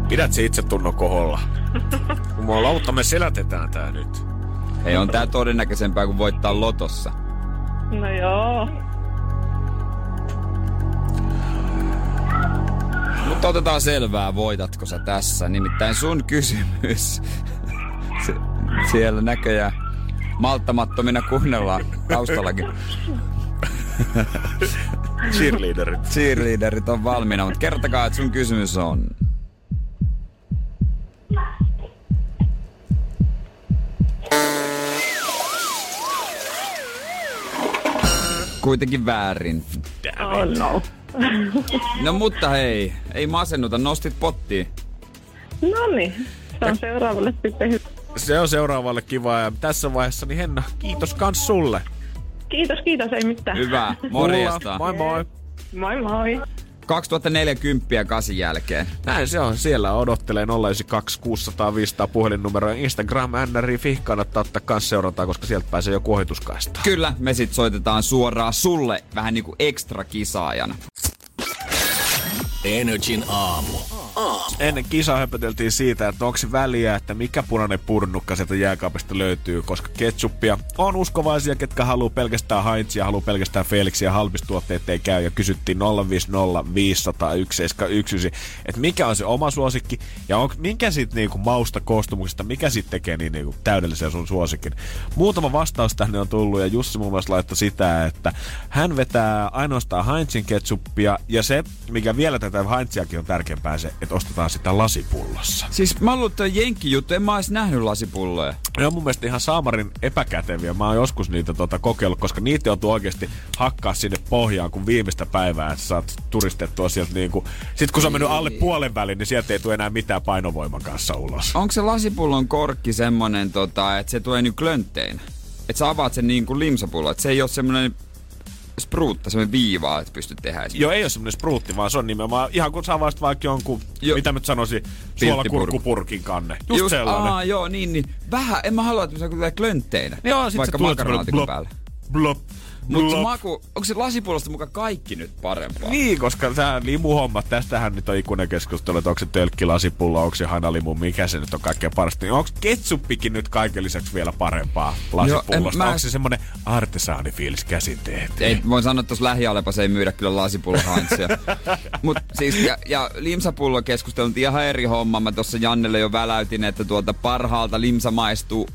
Pidät se itse tunnon koholla. Jumalauta, me selätetään tää nyt. Ei on tää todennäköisempää kuin voittaa lotossa. No joo. Mutta otetaan selvää, voitatko sä tässä. Nimittäin sun kysymys. Se, siellä näköjään malttamattomina kuunnellaan taustallakin. Cheerleaderit. Cheerleaderit on valmiina, mutta kertokaa, että sun kysymys on. Kuitenkin väärin. Oh no. No mutta hei, ei masennuta, nostit pottiin. No niin. Se on seuraavalle sitten hyvä. Se on seuraavalle kiva ja tässä vaiheessa niin Henna, kiitos kans sulle. Kiitos, kiitos, ei mitään. Hyvä, morjesta. Moi moi. Moi moi. 2040 kasin jälkeen. Näin se on. Siellä odottelee 092 600 500 puhelinnumero ja Instagram NRI kannattaa ottaa kans seurantaa, koska sieltä pääsee joku ohituskaistaan. Kyllä, me sit soitetaan suoraan sulle vähän niinku ekstra kisaajana. Energin aamu. Aamu. Ennen kisaa höpöteltiin siitä, että onko väliä, että mikä punainen purnukka sieltä jääkaapista löytyy, koska ketsuppia on uskovaisia, ketkä haluaa pelkästään Heinzia, haluaa pelkästään Felixia, halpistuotteet ei käy, ja kysyttiin 050 501 että mikä on se oma suosikki, ja on, minkä siitä niinku mausta koostumuksesta, mikä sitten tekee niin niinku täydellisen sun suosikin. Muutama vastaus tänne on tullut, ja Jussi muun muassa laittoi sitä, että hän vetää ainoastaan Heinzin ketsuppia, ja se, mikä vielä tätä Heinziakin on tärkeämpää, se, ostetaan sitä lasipullossa. Siis mä oon ollut toi jenkkijuttu, en mä ois nähnyt lasipulloja. Ne on mun mielestä ihan saamarin epäkäteviä. Mä oon joskus niitä tota, kokeillut, koska niitä joutuu oikeasti hakkaa sinne pohjaan, kun viimeistä päivää että saat turistettua sieltä niinku... Sitten kun se on mennyt alle puolen välin, niin sieltä ei tule enää mitään painovoiman kanssa ulos. Onko se lasipullon korkki semmonen, tota, että se tulee nyt klöntteinä? Että sä avaat sen niin kuin limsapullo, että se ei ole semmonen spruutta, semmonen viiva, että pystyt tehdä. Joo, ei ole semmonen spruutti, vaan se on nimenomaan ihan kun sä avaisit vaikka jonkun, Jo- mitä mä nyt sanoisin, Pilttipurku. suolakurkkupurkin kanne. Just, Just sellainen. Aa, joo, niin, niin. Vähän, en mä halua, että se tulee klöntteinä. Joo, sit vaikka se tulee päällä. blop, Mutta maku, onko se lasipullosta mukaan kaikki nyt parempaa? Niin, koska tämä limuhommat, tästähän nyt on ikuinen keskustelu, että onko se tölkki, lasipullo, onko se hanalimu, mikä se nyt on kaikkein parasta. Niin onko ketsuppikin nyt kaiken lisäksi vielä parempaa lasipullosta? en mä- Onko se semmonen artesaanifiilis käsin tehty? Ei, voin sanoa, että tuossa lähialepas ei myydä kyllä lasipullo Heinzia. Mut siis, ja, ja limsapullo keskusteltiin ihan eri homma. Mä tuossa Jannelle jo väläytin, että tuolta parhaalta limsa maistuu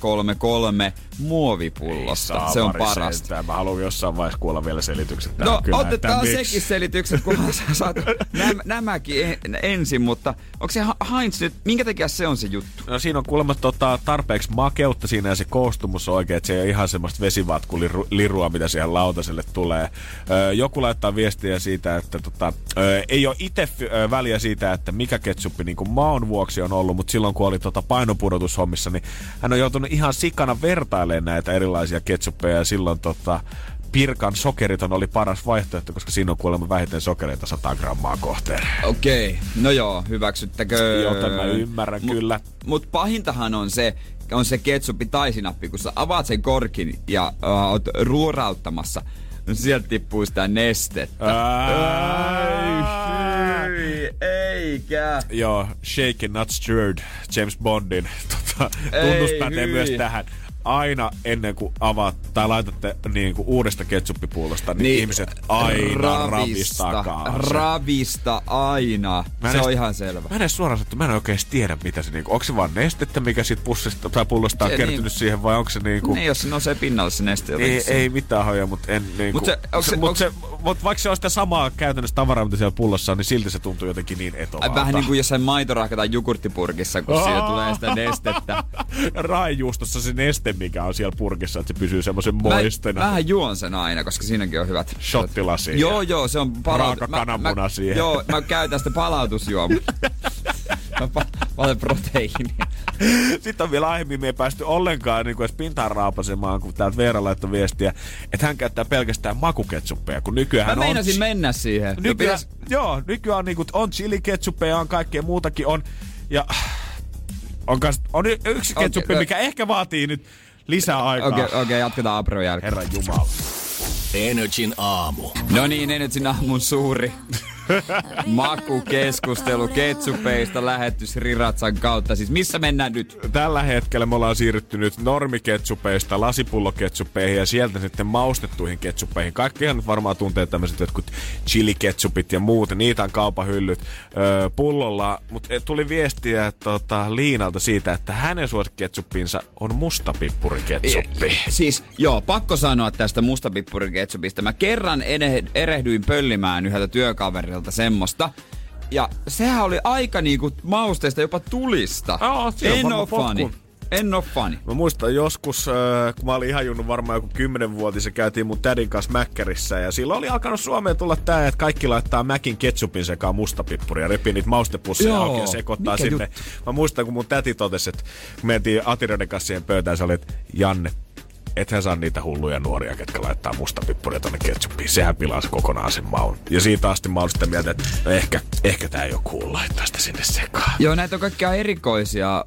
033 muovipullosta. Se on parasta. Sentään. Mä haluan jossain vaiheessa kuulla vielä selitykset. tähän No kyllä, otetaan miksi. sekin selitykset, kun sä saat näm, nämäkin en, ensin, mutta onko se Heinz nyt, minkä takia se on se juttu? No siinä on kuulemma tota, tarpeeksi makeutta siinä ja se koostumus on oikein, että se ei ole ihan semmoista vesivatkulirua, mitä siihen lautaselle tulee. Öö, joku laittaa viestiä siitä, että tota, öö, ei ole itse öö, väliä siitä, että mikä ketsuppi niin kuin maun vuoksi on ollut, mutta silloin kun oli tota painopudotushommissa, niin hän on joutunut ihan sikana vertailemaan näitä erilaisia ketsuppeja ja silloin tota, Pirkan sokeriton oli paras vaihtoehto, koska siinä on kuulemma vähiten sokereita 100 grammaa kohteen. Okei, no joo, hyväksyttäkö? Jota mä ymmärrän kyllä. Mutta pahintahan on se, on se ketsuppi tai sinappi, kun sä avaat sen korkin ja uh, oot ruorauttamassa, no sieltä tippuu sitä nestettä. Eikä. Joo, Shaken Not Stirred, James Bondin tota, tunnus pätee myös tähän. Aina ennen kuin avaat tai laitatte niin kuin uudesta ketsuppipullosta, niin, Niin, ihmiset aina ravistakaa se. Ravista aina. Mä se edes- on ihan selvä. Mä en edes suoraan sanottu, mä en oikein tiedä, mitä se niinku, onko se vaan nestettä, mikä siitä pussista tai pullosta on Se kertynyt niin- siihen, vai onko se niinku... Niin, jos se nousee pinnalle se neste Ei, ei mitään hoja, mutta en niinku... Mut se- onks se- mut onks- se, mut vaikka se on sitä samaa käytännössä tavaraa, mitä siellä pullossa on, niin silti se tuntuu jotenkin niin etovalta. Vähän niin kuin jossain maitorahka tai jogurttipurkissa, kun siinä tulee sitä nestettä. Raijuustossa se neste, mikä on siellä purkissa, että se pysyy semmoisen Mä, moistena. vähän juon sen aina, koska siinäkin on hyvät. Shottilasi. Joo, joo, se on Raaka Mä- kananmuna mä, siihen. Joo, mä käytän sitä palautusjuomaa. mä paljon proteiinia. Sitten on vielä aiemmin me ei päästy ollenkaan niin kuin edes pintaan raapasemaan, kun täältä Veera laittoi viestiä, että hän käyttää pelkästään makuketsuppeja, kun nykyään Mä on... meinasin mennä siihen. Nykyään, pitäis- joo, nykyään on, niinku, on chiliketsuppeja, on kaikkea muutakin on. Ja on, kans, on y- yksi ketsuppi, ö- mikä ehkä vaatii nyt lisää aikaa. Okei, okay, okay, jatketaan Apron jälkeen. Herran Jumala. Energin aamu. No niin, ei nyt sinä mun suuri makukeskustelu ketsupeista lähetty Sriratsan kautta. Siis missä mennään nyt? Tällä hetkellä me ollaan siirrytty nyt normiketsupeista lasipulloketsuppeihin ja sieltä sitten maustettuihin ketsuppeihin. Kaikkihan nyt varmaan tuntee tämmöiset jotkut chiliketsupit ja muut. Niitä on kaupan hyllyt öö, pullolla. Mutta tuli viestiä tota, Liinalta siitä, että hänen suosikketsuppinsa on mustapippuriketsuppi. Siis joo, pakko sanoa tästä mustapippuriketsupista. Mä kerran erehdyin pöllimään yhdeltä työkaverilta semmoista. Ja sehän oli aika niinku mausteista jopa tulista. On en oo fani. En oo fani. Mä muistan joskus, äh, kun mä olin ihan junnu varmaan joku 10 vuotisen käytiin mun tädin kanssa Mäkkärissä ja silloin oli alkanut Suomeen tulla tää, että kaikki laittaa Mäkin ketsupin sekaan mustapippuria, repii niitä maustepusseja Joo, auki ja sekoittaa mikä sinne. juttu? Mä muistan, kun mun täti totesi, että kun mentiin Atiroiden kanssa siihen pöytään, se oli, että Janne, ethän saa niitä hulluja nuoria, ketkä laittaa mustapippuria tonne ketsuppiin. Sehän pilaa se kokonaan sen maun. Ja siitä asti mä olin sitä mieltä, että no ehkä, ehkä tää ei ole cool laittaa sitä sinne sekaan. Joo, näitä on kaikkia erikoisia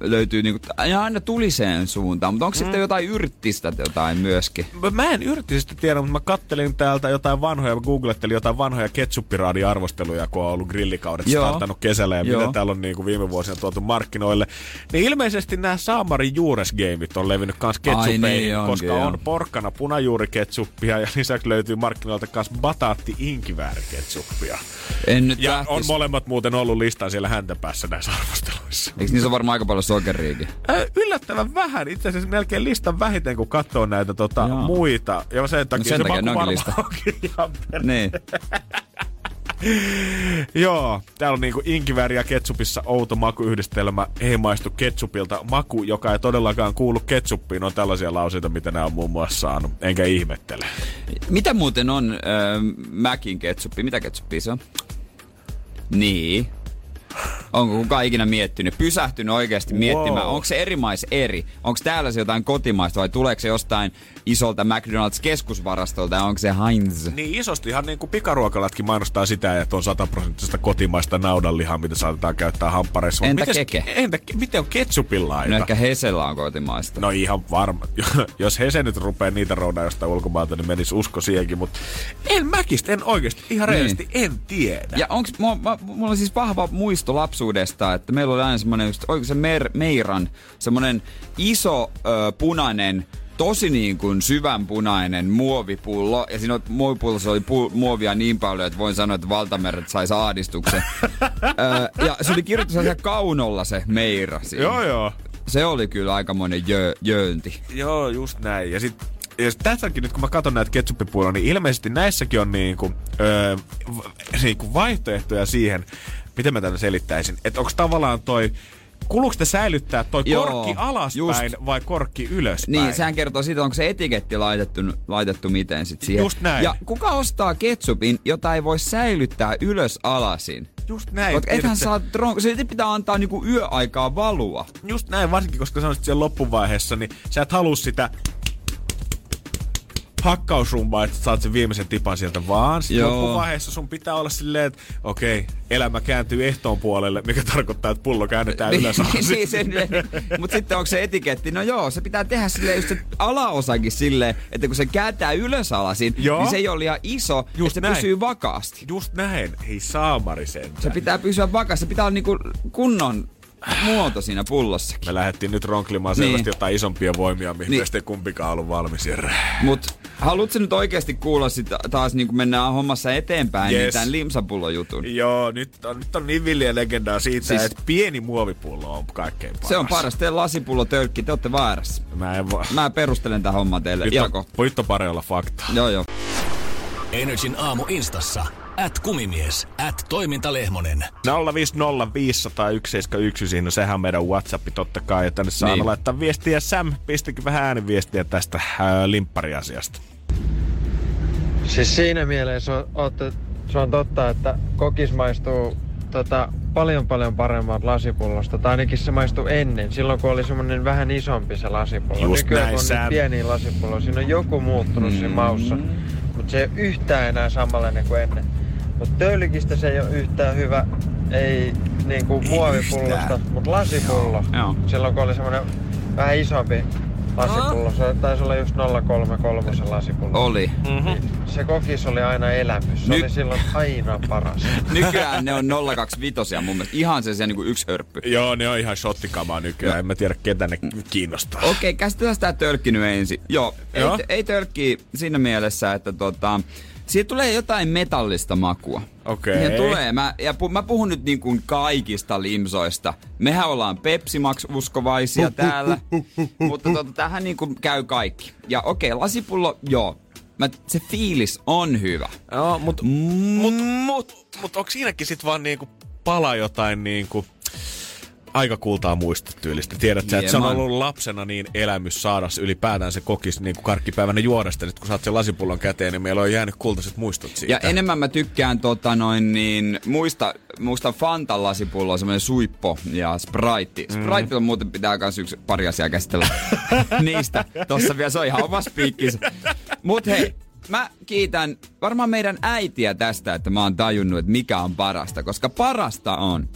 löytyy niinku, ja aina tuliseen suuntaan, mutta onko mm. sitten jotain yrttistä jotain myöskin? Mä, mä en yrttisistä tiedä, mutta mä kattelin täältä jotain vanhoja, mä googlettelin jotain vanhoja ketsuppiraadi-arvosteluja, kun on ollut grillikaudet Joo. startannut kesällä ja Joo. mitä täällä on niin kuin viime vuosina tuotu markkinoille. Niin ilmeisesti nämä Saamarin juuresgameit on levinnyt kans ketsuppeihin, niin onkin, koska on porkkana punajuurikeitsuppia ja lisäksi löytyy markkinoilta kans bataatti inkiväärikeitsuppia. En nyt Ja lähtis. on molemmat muuten ollut listan siellä häntäpäässä näissä arvosteluissa. Eikö niissä ole varmaan aika paljon sokeriikin? Yllättävän vähän. Itse asiassa melkein listan vähiten, kun katsoo näitä tota, muita. Ja sen takia, sen se takia maku lista. Niin. Joo, täällä on niinku inkivääri ja ketsupissa outo makuyhdistelmä. Ei maistu ketsupilta. Maku, joka ei todellakaan kuulu ketsuppiin, on tällaisia lauseita, mitä nämä on muun muassa saanut. Enkä ihmettele. Mitä muuten on äh, Mäkin ketsuppi? Mitä ketsuppia se on? Niin. Onko kukaan ikinä miettinyt, pysähtynyt oikeasti miettimään, Wow. onko se eri maissa eri? Onko täällä se jotain kotimaista vai tuleeko se jostain isolta McDonald's-keskusvarastolta ja onko se Heinz? Niin isostihan niin kuin pikaruokalatkin mainostaa sitä, että on sataprosenttista kotimaista naudanlihaa, mitä saatetaan käyttää hamppareissa. Mut Entä mites- keke? Entä, miten on ketsupilla aita? No ehkä Hesellä on kotimaista. No ihan varma. Jos Hese nyt rupeaa niitä roudaa jostain ulkomaalta, niin menisi usko siihenkin, mutta en mäkistä, en oikeasti, ihan Niin. rehellisesti, en tiedä. Ja onks, mulla, mulla on siis vahva muisto lapsuudesta, että meillä oli aina semmonen, just, oliko se mer, Meiran, semmonen iso ö, punainen, tosi niin kuin syvän punainen muovipullo. Ja siinä muovipullossa oli pu, muovia niin paljon, että voin sanoa, että valtameret sai ahdistuksen. ö, ja se oli sellaisella kaunolla se Meira siinä. Joo, joo. Se oli kyllä aikamoinen jö, jöönti. Joo, just näin. Ja sit ja tässäkin nyt kun mä katson näitä ketsuppipuolia, niin ilmeisesti näissäkin on niinku, öö, v- niinku vaihtoehtoja siihen, miten mä tänne selittäisin. Että onko tavallaan toi, kuuluuko te säilyttää toi Joo, korkki alaspäin just. vai korkki ylöspäin? Niin, sehän kertoo siitä, onko se etiketti laitettu, laitettu miten sit siihen. Just näin. Ja kuka ostaa ketsupin, jota ei voi säilyttää ylös alasin? Just näin. Koska ethän saa dron- se pitää antaa niinku yöaikaa valua. Just näin, varsinkin koska sanoisit siellä loppuvaiheessa, niin sä et halua sitä hakkausrumbaa, että saat sen viimeisen tipan sieltä, vaan loppuvaiheessa sun pitää olla silleen, että okei, elämä kääntyy ehtoon puolelle, mikä tarkoittaa, että pullo käännetään ylös alas. niin, se, mutta sitten onko se etiketti? No joo, se pitää tehdä silleen just se alaosakin silleen, että kun se kääntää ylös alasin, Joo. niin se ei ole liian iso, Just just se näin. pysyy vakaasti. Just näin, hei saamari sen. Se pitää pysyä vakaasti, se pitää olla niinku kunnon muoto siinä pullossakin. Me lähdettiin nyt ronklimaan Niin. selvästi jotain isompia voimia, mihin Niin. niin. sitten kumpikaan ollut valmis. Mut haluatko nyt oikeasti kuulla sit taas niin kun mennään hommassa eteenpäin, yes. niin Yes. tämän limsapullon jutun? Joo, nyt on, nyt on niin villiä legendaa siitä, Siis- että pieni muovipullo on kaikkein paras. Se on paras. Te lasipullo tölkki, te olette väärässä. Mä en voi... Mä perustelen tämän homman teille Nyt on, nyt on pari olla fakta. Joo, joo. Energin aamu instassa. At kumimies. At toimintalehmonen. 050501719, siinä sehän on meidän Whatsappi totta kai. Ja tänne saa Niin. laittaa viestiä. Sam, pistikin vähän ääniviestiä tästä ää, limppariasiasta. Siis siinä mielessä on, ootte, se on totta, että kokis maistuu tota, paljon paljon paremmat lasipullosta. Tai ainakin se maistuu ennen, silloin kun oli semmonen vähän isompi se lasipullo. Just Nykyään näin, kun on Sam. niin pieniä lasipulloja, siinä on joku muuttunut siinä maussa. Mutta se ei ole yhtään enää samanlainen kuin ennen. Mutta tölkistä se ei ole yhtään hyvä, ei niinku muovipullosta, yhtään. mutta lasipullo. Joo. Silloin kun oli semmonen vähän isompi lasipullo, se taisi olla just 033 se lasipullo. Oli. Niin se kokis oli aina elämys. Se Nyt- oli silloin aina paras. Nykyään ne on 025 mun mielestä. Ihan se niinku yksi hörppy. Joo, ne on ihan shottikamaa nykyään. Joo. En mä tiedä, ketä ne kiinnostaa. Okei, käsitellään tää tölkki nyt ensin. Joo, ei, Joo. ei tölkki siinä mielessä, että tota, siitä tulee jotain metallista makua. Okei. Siihen tulee. Mä, ja pu, mä puhun nyt niin kuin kaikista limsoista. Mehän ollaan Pepsi Max-uskovaisia täällä, mutta tota, tähän niin kuin käy kaikki. Ja okei, lasipullo, joo. Mä, se fiilis on hyvä. Joo, mut, mut, mut, mut onko siinäkin sit vaan niinku pala jotain niinku aika kultaa muistotyylistä. Tiedät sä, että se on ollut lapsena niin elämys saada ylipäätään se kokis niin kuin karkkipäivänä juodesta. Nyt kun saat sen lasipullon käteen, niin meillä on jäänyt kultaiset muistot siitä. Ja enemmän mä tykkään tota noin niin, muista, muista Fantan lasipulloa, semmoinen suippo ja Sprite. Sprite on muuten pitää kans yksi pari asiaa käsitellä niistä. Tossa vielä se on ihan oma spiikkinsä. Mut hei, mä kiitän varmaan meidän äitiä tästä, että mä oon tajunnut, että mikä on parasta. Koska parasta on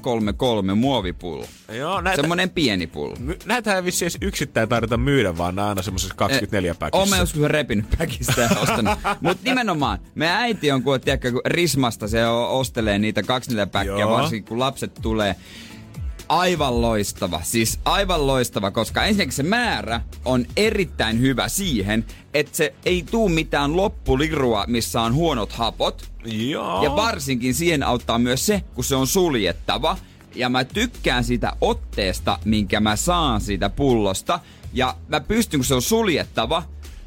033 muovipullo. Joo, näitä, Semmonen pieni pullo. my, näitä ei vissi edes yksittäin tarvita myydä, vaan nämä aina semmoisessa 24 päkissä. Oon mä joskus repinyt päkistä ja ostanut. Mut nimenomaan, meidän äiti on, kun, tiedätkö, kun Rismasta se ostelee niitä 24 päkkiä, varsinkin kun lapset tulee. Aivan loistava, siis aivan loistava, koska ensinnäkin se määrä on erittäin hyvä siihen, että se ei tuu mitään loppulirua, missä on huonot hapot. Joo. Ja varsinkin siihen auttaa myös se, kun se on suljettava. Ja mä tykkään siitä otteesta, minkä mä saan siitä pullosta. Ja mä pystyn, kun se on suljettava,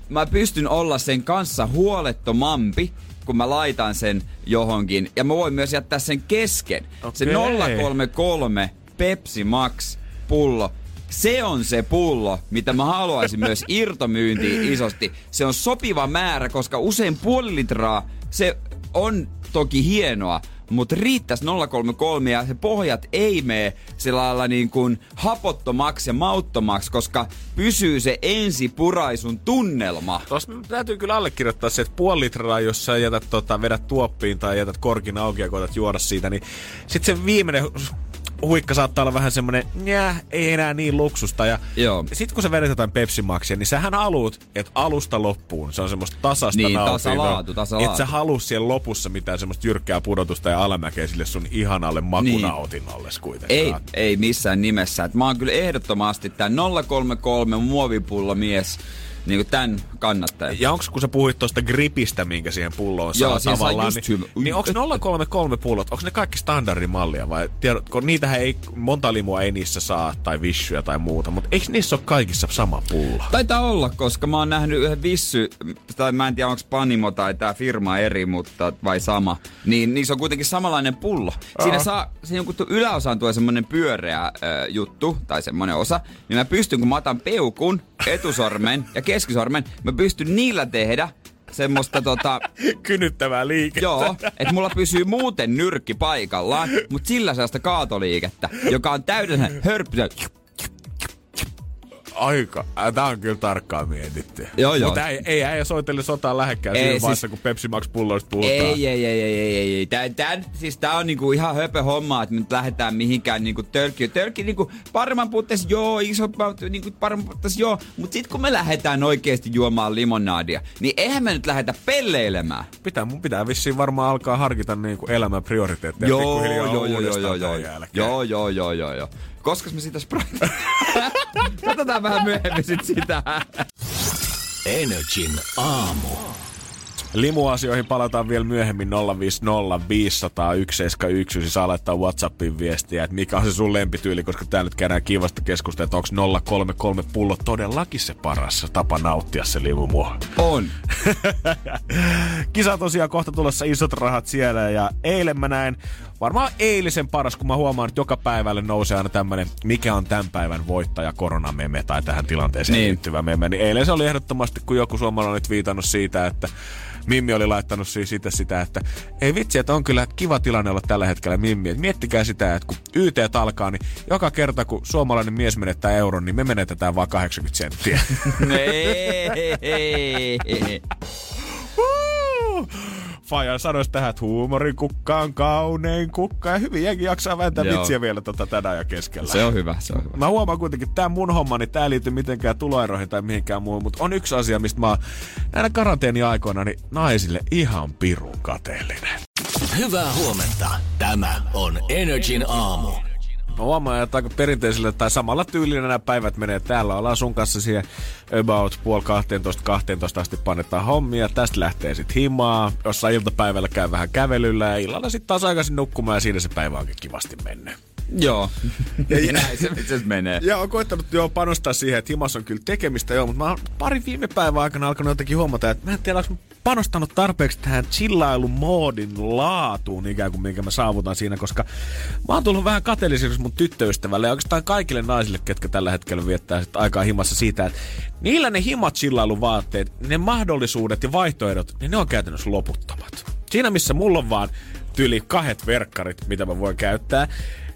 mä pystyn olla sen kanssa huolettomampi, kun mä laitan sen johonkin. Ja mä voin myös jättää sen kesken. Se Okei. 033 Pepsi Max pullo. Se on se pullo, mitä mä haluaisin myös irtomyyntiin isosti. Se on sopiva määrä, koska usein puoli litraa, se on toki hienoa, mutta riittäisi 033 ja se pohjat ei mene sillä lailla niin kuin hapottomaksi ja mauttomaksi, koska pysyy se ensipuraisun tunnelma. Tuossa täytyy kyllä allekirjoittaa se, että puoli litraa, jos sä jätät, tota, vedät tuoppiin tai jätät korkin auki ja koetat juoda siitä, niin sitten se viimeinen huikka saattaa olla vähän semmonen, njää, ei enää niin luksusta. Ja Joo. sit kun sä vedät jotain Pepsi Maxia, niin sähän haluut, että alusta loppuun se on semmoista tasasta Niin, nautintoa. tasalaatu, tasalaatu. Et sä halua siellä lopussa mitään semmoista jyrkkää pudotusta ja alamäkeä sille sun ihanalle makunautinnolle kuitenkaan. Ei, ei missään nimessä. Et mä oon kyllä ehdottomasti tän 033 muovipullo mies, niin kuin tän kannattaja. Ja onko kun sä puhuit tuosta gripistä, minkä siihen pulloon Joo, saa saa tavallaan, just niin, niin onko 033 pullot, onko ne kaikki standardimallia vai tiedätkö, niitähän ei, monta limua ei niissä saa tai vissyä tai muuta, mutta eikö niissä ole kaikissa sama pullo? Taitaa olla, koska mä oon nähnyt yhden vissy, tai mä en tiedä onko Panimo tai tää firma eri, mutta vai sama. Niin niissä on kuitenkin samanlainen pullo. Siinä saa, siinä kun yläosaan tulee semmonen pyöreä äh, juttu, tai semmonen osa, niin mä pystyn, kun mä otan peukun, etusormen ja keskisormen, mä pystyn niillä tehdä semmoista tota, Kynyttävää liikettä. Joo, että mulla pysyy muuten nyrkki paikallaan, mutta sillä sellaista kaatoliikettä, joka on täydellinen hörppy. Aika. Tää on kyllä tarkkaan mietitty. Joo, joo. Mutta ei, ei äijä soitelle sotaan lähekkään Ei, siinä siis- vaiheessa, kun Pepsi Max pulloista puhutaan. Ei, ei, ei, ei, ei, ei, ei. Tää, tää, siis tää on niinku ihan höpö homma, että me nyt lähdetään mihinkään niinku tölkkiä. Tölkki niinku paremman puutteessa joo, iso niinku paremman puutteessa joo. Mut sit kun me lähdetään oikeesti juomaan limonadia, niin eihän me nyt lähdetä pelleilemään. Pitää, mun pitää vissiin varmaan alkaa harkita niinku elämän prioriteetteja Joo, pikkuhiljaa joo, joo, joo, uudestaan joo, joo, tämän jälkeen. joo, joo, joo, joo, joo. Koska me sitä sprite... Katsotaan vähän myöhemmin sit sitä. Energin aamu. Limuasioihin palataan vielä myöhemmin 050 500 171, siis saa laittaa Whatsappiin viestiä, että mikä on se sun lempityyli, koska täällä nyt käydään kivasta keskustelua, että onko 033 pullo todellakin se paras tapa nauttia se limumua. On. Kisa tosiaan kohta tulossa isot rahat siellä ja eilen mä näin varmaan eilisen paras, kun mä huomaan, että joka päivälle nousee aina tämmönen, mikä on tämän päivän voittaja koronameme tai tähän tilanteeseen Niin. niin. liittyvä meme. Niin eilen se oli ehdottomasti, kun joku suomalainen oli viitannut siitä, että Mimmi oli laittanut siis sitä, sitä, että ei vitsi, että on kyllä kiva tilanne olla tällä hetkellä Mimmi. Et miettikää sitä, että kun YT alkaa, niin joka kerta kun suomalainen mies menettää euron, niin me menetetään vaan 80 senttiä. Fajan sanoisi tähän, että huumorin kukka on kaunein kukka. Ja hyvin jengi jaksaa vääntää Joo. vitsiä vielä tota tänään ja keskellä. Se on hyvä, se on hyvä. Mä huomaan kuitenkin, että tää mun homma, niin tää ei liity mitenkään tuloeroihin tai mihinkään muuhun, mutta on yksi asia, mistä mä oon näinä karanteeni-aikoina niin naisille ihan pirun kateellinen. Hyvää huomenta. Tämä on Energin aamu. Mä huomaan, että aika perinteisellä tai samalla tyylillä nämä päivät menee. Täällä ollaan sun kanssa siihen about puoli 12, 12 asti pannetaan hommia. Tästä lähtee sitten himaa. Jossain iltapäivällä käy vähän kävelyllä ja illalla sitten taas aikaisin nukkumaan ja siinä se päivä onkin kivasti mennyt. Joo. Näin se itse menee. Ja on koittanut jo panostaa siihen, että himas on kyllä tekemistä joo, mutta mä oon pari viime päivän aikana alkanut jotenkin huomata, että mä en tiedä, onko panostanut tarpeeksi tähän chillailumuodin laatuun ikään kuin, minkä mä saavutan siinä, koska mä oon tullut vähän kateelliseksi mun tyttöystävälle ja oikeastaan kaikille naisille, ketkä tällä hetkellä viettää sit aikaa himassa siitä, että niillä ne himat chillailuvaatteet, ne mahdollisuudet ja vaihtoehdot, niin ne on käytännössä loputtomat. Siinä missä mulla on vaan tyli kahdet verkkarit, mitä mä voin käyttää,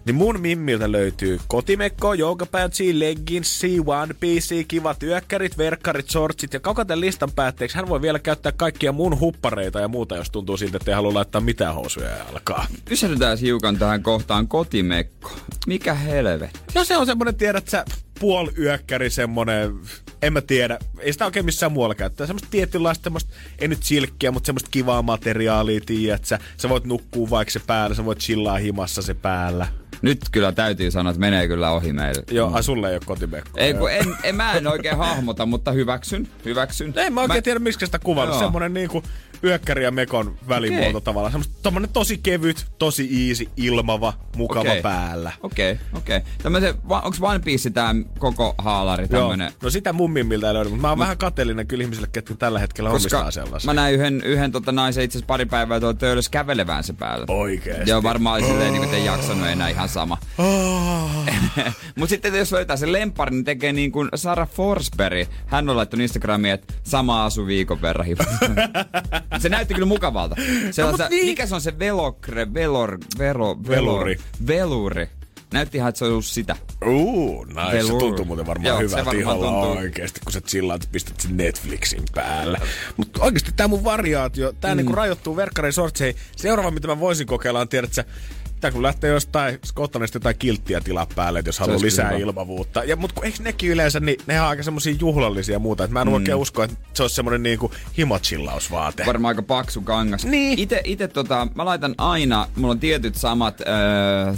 Niin mun mimmiltä löytyy kotimekko, joukapäätsi, legginsi, one piece, kivat yökkärit, verkkarit, shortsit ja koko tämän listan päätteeksi hän voi vielä käyttää kaikkia mun huppareita ja muuta, jos tuntuu siltä, että ei halua laittaa mitään housuja ja alkaa. Pysähdytään hiukan tähän kohtaan kotimekko. Mikä helvetti? No se on semmonen, tiedät sä, puoliyökkäri semmonen, en mä tiedä, ei sitä oikein missään muualla käyttää. Semmoista tietynlaista, semmoista, ei nyt silkkiä, mutta semmoista kivaa materiaalia, tiedät sä. Sä voit nukkua vaikka se päällä, sä voit chillaa himassa se päällä. Nyt kyllä täytyy sanoa, että menee kyllä ohi meille. Joo, ai sulle ei ole kotimekkoa. Ei, kun en, en, mä en oikein hahmota, mutta hyväksyn, hyväksyn. En mä oikein mä... tiedä, miksi sitä kuvata. Joo. Semmonen niinku yökkäri ja mekon välimuoto Okei. tavallaan. Semmosta tommonen tosi kevyt, tosi easy, ilmava, mukava Okei. päällä. Okei, okay, okei. Okay. Tämmöisen, onks One Piece tää koko haalari tämmönen? No sitä mummimmilta ei löydy, mutta mä oon vähän kateellinen kyllä ihmisille, ketkä tällä hetkellä Koska omistaa sellaisia. mä näin yhden, yhden tota naisen itse asiassa pari päivää tuolla töölössä kävelevään se päällä. Oikeesti. Joo, varmaan oli silleen, niin kuin, ei jaksanut enää ihan sama. Mutta sitten jos löytää sen lempari, niin tekee niin kuin Sara Forsberg. Hän on laittanut Instagramiin, että sama asu viikon verran. se näytti kyllä mukavalta. Se No, on mut se, niin. Mikä se on se velokre, velor, vero, Veluri. Veluri. Näytti ihan, että se on ollut sitä. Uu, nice. Se tuntuu muuten varmaan Joo, se hyvältä varmaan ihalla tuntuu. oikeesti, kun sä chillaat ja pistät sen Netflixin päälle. Mutta oikeesti tää mun variaatio, tää mm. niinku rajoittuu verkkarein sortseihin. Seuraava, mitä mä voisin kokeilla, on tiedät sä, tää kun lähtee jostain Skotlannista jotain kilttiä tilaa päälle, että jos haluaa lisää hyvä. ilmavuutta. Ja, mut kun eikö nekin yleensä, niin ne on aika semmosia juhlallisia ja muuta. Että mä en mm. oikein usko, että se olisi semmonen niinku himochillausvaate. Varmaan aika paksu kangas. Niin. Ite, ite tota, mä laitan aina, mulla on tietyt samat öö,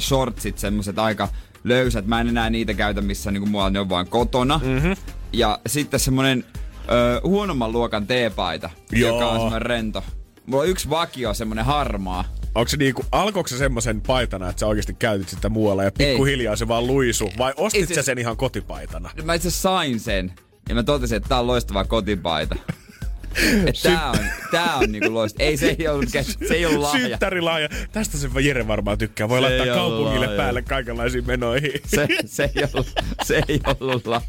shortsit, semmoset aika löysät. Mä en enää niitä käytä missä niinku mulla ne on vaan kotona. Mm-hmm. Ja sitten semmonen öö, huonomman luokan teepaita, Joo. joka on semmonen rento. Mulla on yksi vakio, semmonen harmaa. Onko se niinku, alkoiko se semmosen paitana, että sä oikeasti käytit sitä muualla ja pikkuhiljaa se vaan luisu? Vai ostit Ei se- sä sen ihan kotipaitana? Mä itse sain sen. Ja mä totesin, että tää on loistava kotipaita. Et tää on, tää on niinku loistava. Ei se ei ollut, se ei ollut lahja. Synttärilahja. Tästä se Jere varmaan tykkää. Voi Se laittaa kaupungille lahja. päälle kaikenlaisiin menoihin. Se, se, ei ollut, se ei ollut lahja.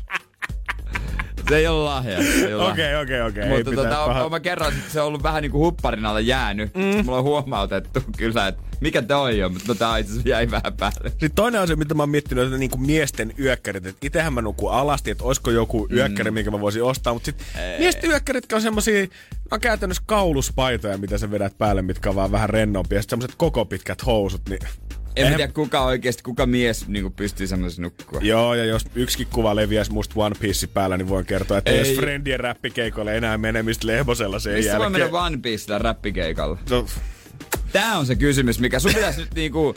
Se ei ollut lahja. Okei, okei, okei. ei Mutta tota, pahaa. on, mä kerron, että se on ollut vähän niinku hupparin alle jäänyt. Mm. Mulla on huomautettu kyllä, että mikä toi on, mutta no tää itse asiassa jäi vähän päälle. Sitten toinen asia, mitä mä oon miettinyt, että niinku miesten yökkärit. Että itehän mä nukun alasti, että olisiko joku Mm. yökkäri, minkä mä voisin ostaa. Mutta sitten miesten yökkäritkin on semmosia, on käytännössä kauluspaitoja, mitä sä vedät päälle, mitkä on vaan vähän rennompia. Ja sitten semmoset koko pitkät housut, niin... En Eihän- tiedä kuka oikeesti, kuka mies niinku pystyy semmoisen nukkua. Joo, ja jos yksikin kuva leviäisi musta One Piece päällä, niin voin kertoa, että ei. Ei. jos Friendien räppikeikolle enää menemistä lehmosella sen Missä voi jälkeen. mennä One Piecellä räppikeikalla? No, Tää on se kysymys, mikä sun pitäisi nyt niinku...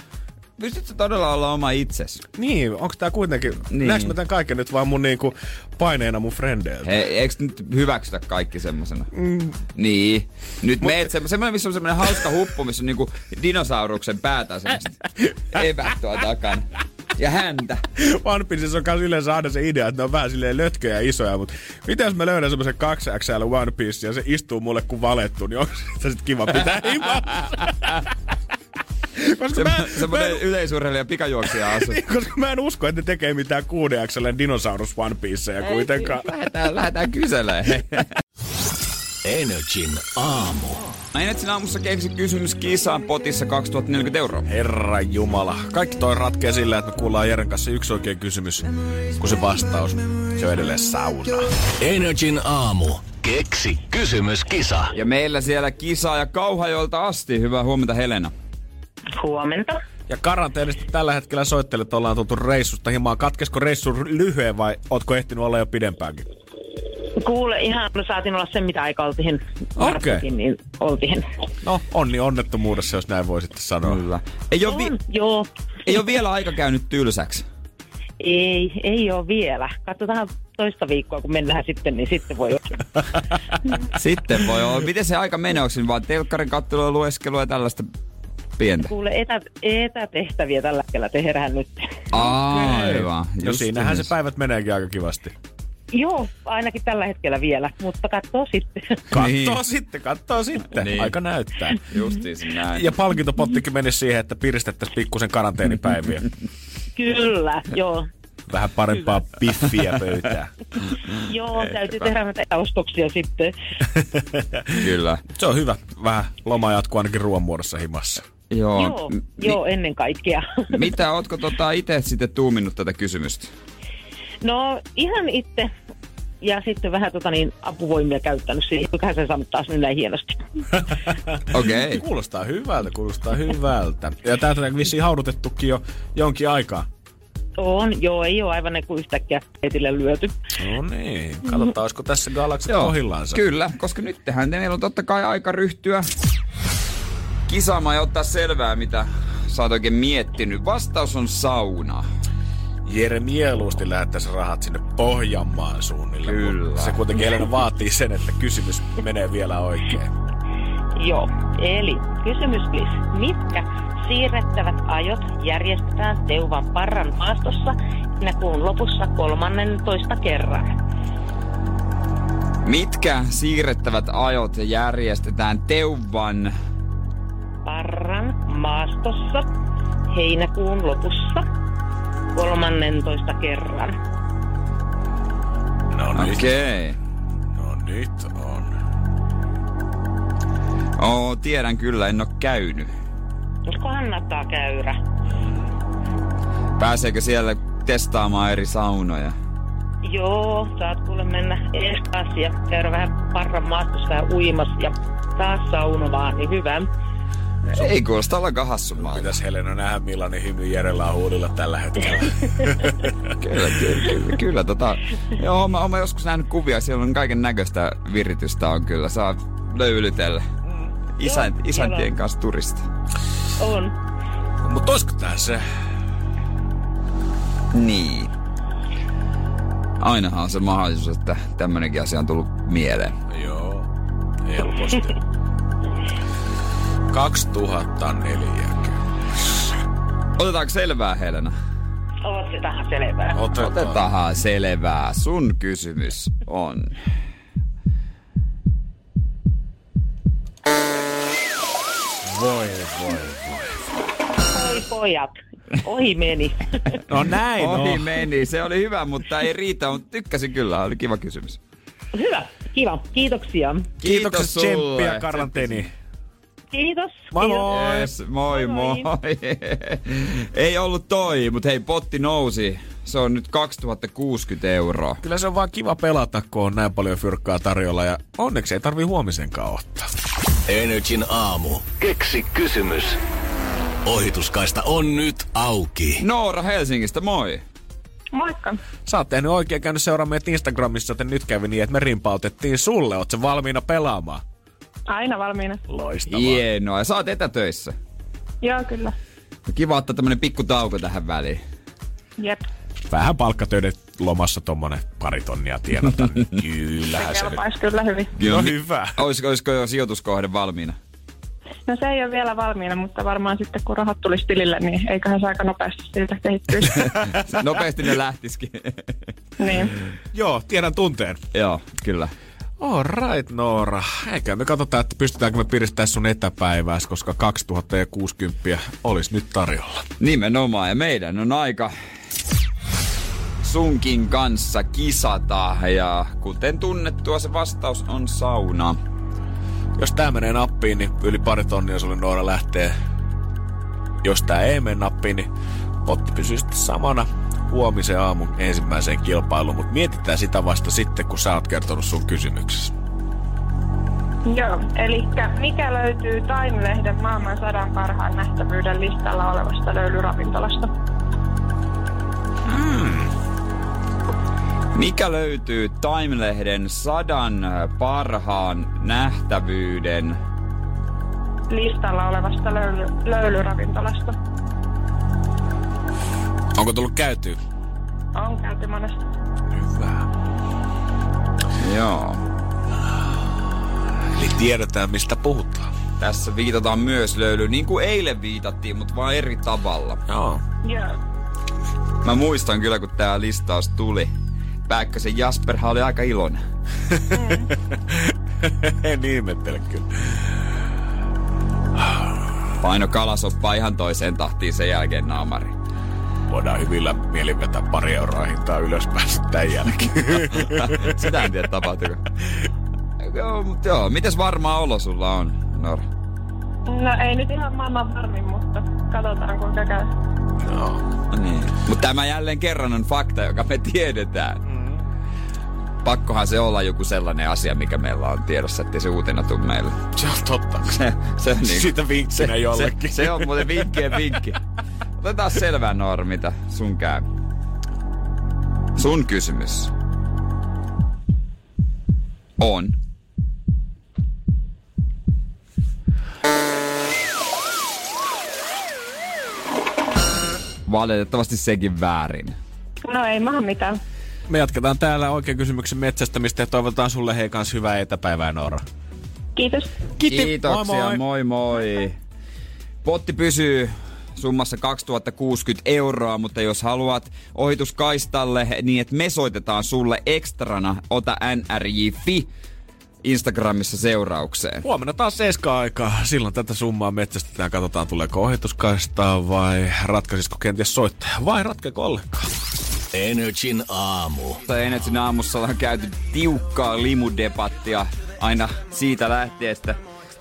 Pystytkö todella olla oma itses? niin, onko tää kuitenkin, niin. Näekö mä tän kaiken nyt vaan mun niinku paineena mun frendeiltä? He, eikö nyt hyväksytä kaikki semmosena? Mm. Niin. Nyt Mut, meet semmo- semmoinen, missä on semmoinen hauska huppu, missä on niinku dinosauruksen päätä semmoista takana. Ja häntä. One Piecessa on kans yleensä aina se idea, että ne on vähän silleen lötköjä ja isoja, mutta mitä jos mä löydän semmoisen 2XL One Piece ja se istuu mulle kuin valettu, niin onko se sit kiva pitää himassa? Koska mä, mä, Semmoinen en, yleisurheilija pikajuoksija asu. niin, koska mä en usko, että ne tekee mitään 6XL dinosaurus One Pieceja kuitenkaan. Lähdetään, lähdetään kyselemään. Energin aamu. Ainetsin aamussa keksi kysymys kisaan potissa 2040 euroa. Herra Jumala. Kaikki toi ratkee sillä, että me kuullaan Jeren kanssa yksi oikein kysymys, kun se vastaus, se on edelleen sauna. Energin aamu. Keksi kysymys, kisa. Ja meillä siellä kisa ja Kauhajolta asti. Hyvää huomenta Helena. Huomenta. Ja karanteenista tällä hetkellä soittelet, ollaan tultu reissusta himaan. Katkesko reissu lyhyen vai ootko ehtinyt olla jo pidempäänkin? Kuule, ihan me saatiin olla sen, mitä aika oltiin Okei. varsinkin, niin oltiin. No, onni onnettomuudessa, jos näin voi sitten sanoa. Kyllä. Ei ole, vi- On, joo. ei ole vielä aika käynyt tylsäksi. Ei, ei ole vielä. Katsotaan toista viikkoa, kun mennään sitten, niin sitten voi olla. Sitten voi olla. Miten se aika menee? Onko vaan telkkarin kattelua, lueskelua ja tällaista pientä? Kuule, etä, etätehtäviä tällä hetkellä tehdään nyt. Aivan. No just siinähän se niin. päivät meneekin aika kivasti. Joo, ainakin tällä hetkellä vielä, mutta katsoo sitten. Kattoo Niin. sitten, kattoo sitten. Niin. Aika näyttää. Justiinsa näin. Ja palkintopottikin meni siihen, että piristettäisiin pikkusen karanteenipäiviä. Kyllä, joo. Vähän parempaa piffiä pöytään. Joo, täytyy tehdä näitä ostoksia sitten. Kyllä. Se on hyvä. Vähän loma jatkuu ainakin ruoan muodossa himassa. Joo. Joo, M- joo, ennen kaikkea. Mitä, ootko tota itse sitten tuuminnut tätä kysymystä? No ihan itse ja sitten vähän tota niin, apuvoimia käyttänyt siihen, kuinka se saanut taas nyt näin hienosti. Okei. Okay. Kuulostaa hyvältä, kuulostaa hyvältä. Ja täältä on vissiin haudutettukin jo jonkin aikaa. On, joo, ei ole aivan ne kuin yhtäkkiä etille lyöty. No niin, katsotaan, olisiko tässä galaksit Joo, kohillaansa. kyllä, koska nyt tehdään meillä on totta kai aika ryhtyä kisaamaan ja ottaa selvää, mitä sä oot oikein miettinyt. Vastaus on sauna. Jere mieluusti lähettäisi rahat sinne Pohjanmaan suunnille. Kyllä. Se kuitenkin Elena vaatii sen, että kysymys menee vielä oikein. Joo, eli kysymys please. Mitkä siirrettävät ajot järjestetään Teuvan Parran maastossa kuun lopussa 13 kerran? Mitkä siirrettävät ajot järjestetään Teuvan Parran maastossa heinäkuun lopussa 13 kerran. No nyt, Okei. Okay. no nyt on. Oo, tiedän kyllä, en oo käynyt. Kannattaa käydä. Pääseekö siellä testaamaan eri saunoja? Joo, saat kuule mennä ees taas ja käydä vähän parran maastossa vähän uimas ja taas saunomaan, niin hyvä. Ei kuulosta ollenkaan hassumaa. Pitäis Helena nähdä millainen hymy Jerellä on huulilla tällä hetkellä. Kyllä, kyllä, kyllä, kyllä tota, joo, mä, mä joskus nähnyt kuvia, siellä on kaiken näköistä viritystä on kyllä, saa löylytellä. Isän, Joo, isäntien kanssa turista. On. Mutta olisiko tää se? Niin. Ainahan on se mahdollisuus, että tämmönenkin asia on tullut mieleen. Joo, helposti. 2004. Otetaanko selvää, Helena? Otetaan selvää. Otetaan. Otetaanhan selvää. Sun kysymys on... Voi, voi. Oi pojat, ohi meni. No näin Ohi on. meni, se oli hyvä, mutta ei riitä, mutta tykkäsin kyllä, oli kiva kysymys. Hyvä, kiva, kiitoksia. Kiitokset sulle. tsemppiä karanteeni. Kiitos. Moi kiitos. moi. Yes, moi moi. Moi, Ei ollut toi, mutta hei, potti nousi. Se on nyt 2060 euroa. Kyllä se on vaan kiva pelata, kun on näin paljon fyrkkaa tarjolla ja onneksi ei tarvi huomisenkaan ottaa. Energin aamu. Keksi kysymys. Ohituskaista on nyt auki. Noora Helsingistä, moi. Moikka. Sä oot tehnyt oikein käynyt seuraa meitä Instagramissa, joten nyt kävi niin, että me rimpautettiin sulle. Oot sä valmiina pelaamaan? Aina valmiina. Loistavaa. Hienoa. Ja sä oot etätöissä. Joo, kyllä. Kiva ottaa tämmönen pikku tauko tähän väliin. Jep. Vähän palkkatöiden lomassa tommonen pari tonnia tienata, niin kyllähän se nyt. Kelpaisi kyllä hyvin. No hyvä. Olisiko, olisiko jo sijoituskohde valmiina? No se ei ole vielä valmiina, mutta varmaan sitten kun rahat tulisi tilille, niin eiköhän se aika nopeasti siltä kehittyisi. Nopeasti ne lähtisikin. niin. Joo, tiedän tunteen. Joo, kyllä. All right, Noora. Eikä me katsotaan, että pystytäänkö me piristämään sun etäpäivääsi, koska 2060 olisi nyt tarjolla. Nimenomaan, ja meidän on aika sunkin kanssa kisata, ja kuten tunnettua se vastaus on sauna. Jos tää menee nappiin, niin yli pari tonnia sulle Noora lähtee. Jos tää ei mene nappiin, niin potti pysyy sitten samana huomisen aamun ensimmäiseen kilpailuun, mutta mietitään sitä vasta sitten, kun sä oot kertonut sun kysymyksessä. Joo, eli mikä löytyy Time-lehden maailman sadan parhaan nähtävyyden listalla olevasta löylyravintolasta? Mikä löytyy Time-lehden sadan parhaan nähtävyyden Listalla olevasta löyly, löylyravintolasta. Onko tullut käytyä? On käyty monesti. Hyvä. Joo. Eli tiedetään, mistä puhutaan. Tässä viitataan myös löyly, niin kuin eilen viitattiin, mutta vaan eri tavalla. Joo. Joo. Mä muistan kyllä, kun tää listaus tuli. Pääkkösen Jasperhan oli aika iloinen. en ihmettele kyllä. Paino kalasoppaa ihan toiseen tahtiin sen jälkeen naamari. Voidaan hyvillä mielin vetää pari euroa hintaa ylöspäin sitten tämän jälkeen. Sitä en tiedä tapahtuuko. joo, mutta joo. Mites varmaa olo sulla on, Nora? No ei nyt ihan maailman varmin, mutta katsotaan kuinka käy. No. Niin. Mutta tämä jälleen kerran on fakta, joka me tiedetään. Mm. Pakkohan se olla joku sellainen asia, mikä meillä on tiedossa, ettei se uutena tule meille. Se on totta. Se, se on niin, Siitä vinkkinä se, jollekin. Se, se on muuten vinkkien vinkki. Otetaan selvää Noora, mitä sun käy. Sun kysymys on. Valitettavasti sekin väärin. No ei maha mitään. Me jatketaan täällä oikein kysymyksen metsästämistä ja toivotaan sulle hei kans hyvää etäpäivää Noora. Kiitos. Kiitoksia, Moi moi moi. moi. Potti pysyy summassa 2060 euroa, mutta jos haluat ohituskaistalle niin, että me soitetaan sulle ekstrana, ota nrj.fi Instagramissa seuraukseen. Huomenna taas seiska aikaa. Silloin tätä summaa metsästetään. Katsotaan tuleeko ohituskaistaa vai ratkaisisiko kenties soittaja. Vai ratkeeko ollenkaan. Energin aamu. Enetsin aamussa ollaan käyty tiukkaa limudebattia aina siitä lähtien, että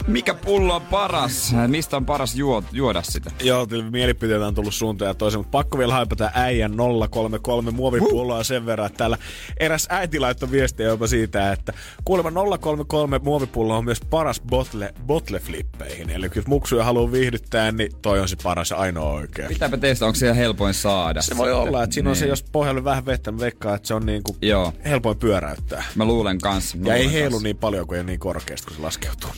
mikä pullo on paras, mistä on paras juo, juoda sitä. Joo, mielipiteitä on tullut suuntaan ja toiseen, mutta pakko vielä haipata äijän 033 muovipulloa sen verran, että täällä eräs äiti laittoi viestiä jopa siitä, että kuulemma 033 muovipullo on myös paras botle, botleflippeihin. Eli jos muksuja haluaa viihdyttää, niin toi on se paras ja ainoa oikea. Pitääpä teistä, onko se helpoin saada? Se voi olla, että siinä on se, Niin. jos pohjalle vähän vettä, mä veikkaan, että se on niinku Joo, helpoin pyöräyttää. mä luulen kanssa. mä Ja ei heilu kanssa. niin paljon, kun ei niin korkeasti, kun se laskeutuu.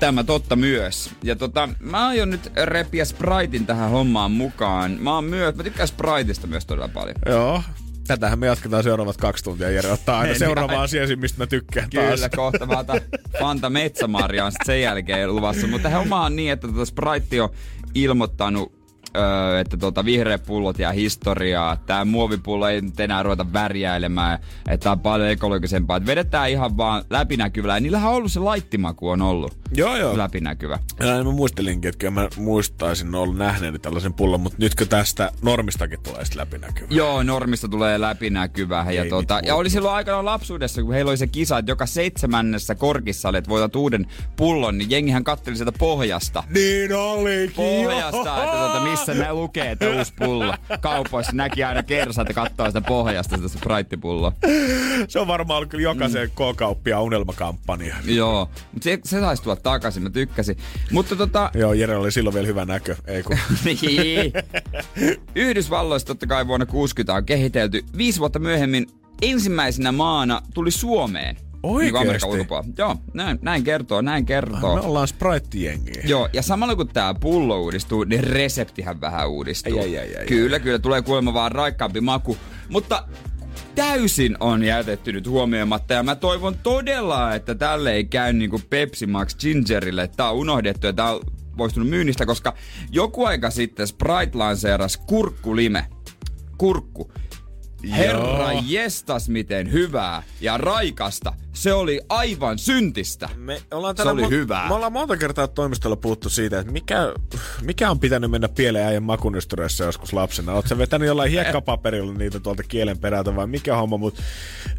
Tämä totta myös. Ja tota, mä aion nyt repiä Spritein tähän hommaan mukaan. Mä oon myös, mä tykkään Spriteista myös todella paljon. Joo. Tätähän me jatketaan seuraavat kaksi tuntia. Jere ottaa aina Niin, seuraava asia, mistä mä tykkään taas. Kyllä, kohta mä otan Fanta Metsämarja on sit sen jälkeen luvassa. Mutta homma on niin, että tota Sprite on ilmoittanut Öö, että tota, vihreät pullot jää historiaa. Tää muovipullo ei nyt enää ruveta värjäilemään. Että tää on paljon ekologisempaa. Et vedetään ihan vaan läpinäkyvällä. Ja niillähän on ollut se laittimaku on ollut Joo, joo. läpinäkyvä. Ja mä muistelinkin, että mä muistaisin ollut nähneeni tällaisen pullon, mutta nytkö tästä normistakin tulee sitten läpinäkyvä? Joo, normista tulee läpinäkyvä. Ja, Ei tota, nyt ja oli silloin aikanaan lapsuudessa, kun heillä oli se kisa, että joka seitsemännessä korkissa oli, että voitat uuden pullon, niin jengihän katteli sieltä pohjasta. Niin olikin, Pohjasta, että tota, missä ne lukee, että uusi pullo. Kaupoissa näki aina kersat ja katsoo sitä pohjasta, sitä sprite-pulloa. Se on varmaan ollut kyllä jokaisen mm. K-kauppia unelmakampanja. Joo, mutta se, se saisi takaisin, mä tykkäsin. Mutta tota, Joo, Jere oli silloin vielä hyvä näkö, ei kun. Niin. Yhdysvalloissa totta kai vuonna 60 on kehitelty. Viisi vuotta myöhemmin ensimmäisenä maana tuli Suomeen. Niin Oikeesti? ulkopuolella. Joo, näin, näin kertoo, näin kertoo. Me ollaan Sprite-jengiä. Joo, ja samalla kun tää pullo uudistuu, niin reseptihän vähän uudistuu. Ai, ai, ai, ai, kyllä, kyllä, tulee kuulemma vaan raikkaampi maku. Mutta täysin on jätetty nyt huomioimatta ja mä toivon todella, että tälle ei käy niinku Pepsi Max Gingerille. Tää on unohdettu ja tää on poistunut myynnistä, koska joku aika sitten Sprite lanseeras kurkkulime. Kurkku. Herra Joo. jestas miten hyvää ja raikasta. Se oli aivan syntistä. Me ollaan Se oli hyvää. Me ollaan monta kertaa toimistolla puhuttu siitä, että mikä, mikä on pitänyt mennä pieleen äijän makunystyreissä joskus lapsena. Sä vetänyt jollain hiekkapaperilla niitä tuolta kielen perältä vai mikä homma, mutta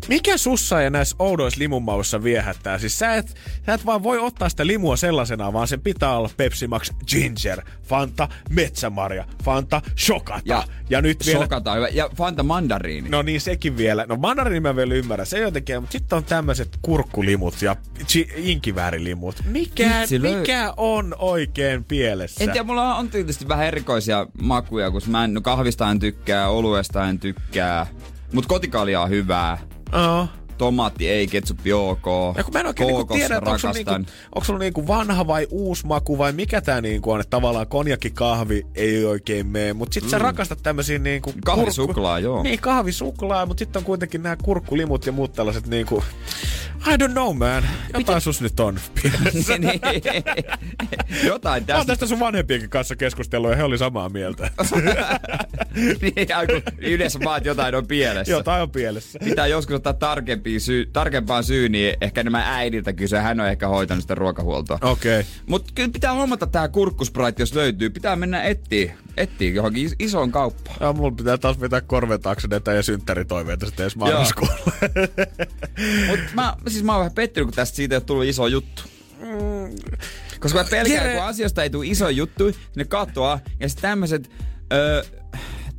mikä sussa ja näissä oudoissa limunmauissa viehättää? Siis sä et, sä et vaan voi ottaa sitä limua sellaisena, vaan sen pitää olla Pepsi Max Ginger, Fanta Metsämarja, Fanta Shokata. Ja, ja nyt vielä... Sokata on hyvä. Ja Fanta mandariini. No niin, sekin vielä. No mandarini mä vielä ymmärrän, se jotenkin, mutta sitten on tämmöiset kurkkulimut ja inkiväärilimut. Mikä, löy- mikä on oikein pielessä? En tiedä, mulla on tietysti vähän erikoisia makuja, kun mä en, no kahvista en tykkää, oluesta en tykkää. Mut kotikalia on hyvää. Oh. Tomaatti ei, ketsuppi ok. Ja kun mä en oikein niinku tiedä, että onko sulla, niinku, onko sulla niinku vanha vai uusi maku vai mikä tää niinku on, että tavallaan konjakkikahvi ei oikein mene, mutta sit sä rakastat tämmösiä niinku... Kahvisuklaa, joo. Niin, kahvisuklaa, mutta sitten on kuitenkin nämä kurkkulimut ja muut tällaiset niinku... I don't know, man. Jotain Pitä... sus nyt on. Niin. Jotain Mä oon tästä. tästä sun vanhempienkin kanssa keskustellut ja he oli samaa mieltä. niin, yleensä vaan että jotain on pielessä. Jotain on pielessä. Pitää joskus ottaa tarkempia syy, tarkempaan syyyn, niin ehkä nämä äidiltä kysyä. Hän on ehkä hoitanut sitä ruokahuoltoa. Okei. Okay. Mutta kyllä pitää huomata tää kurkkusprite, jos löytyy. Pitää mennä etsiä, etsiä johonkin is- isoon kauppaan. Ja mulla pitää taas vetää korvetaaksen etä ja synttäritoiveita sitten edes marraskuulla. Mut mä, siis mä oon vähän pettynyt, kun tästä siitä ei ole tullut iso juttu. Koska mä pelkään, Jere- kun asioista ei tule iso juttu, ne katoaa. Ja sitten tämmöiset... Öö,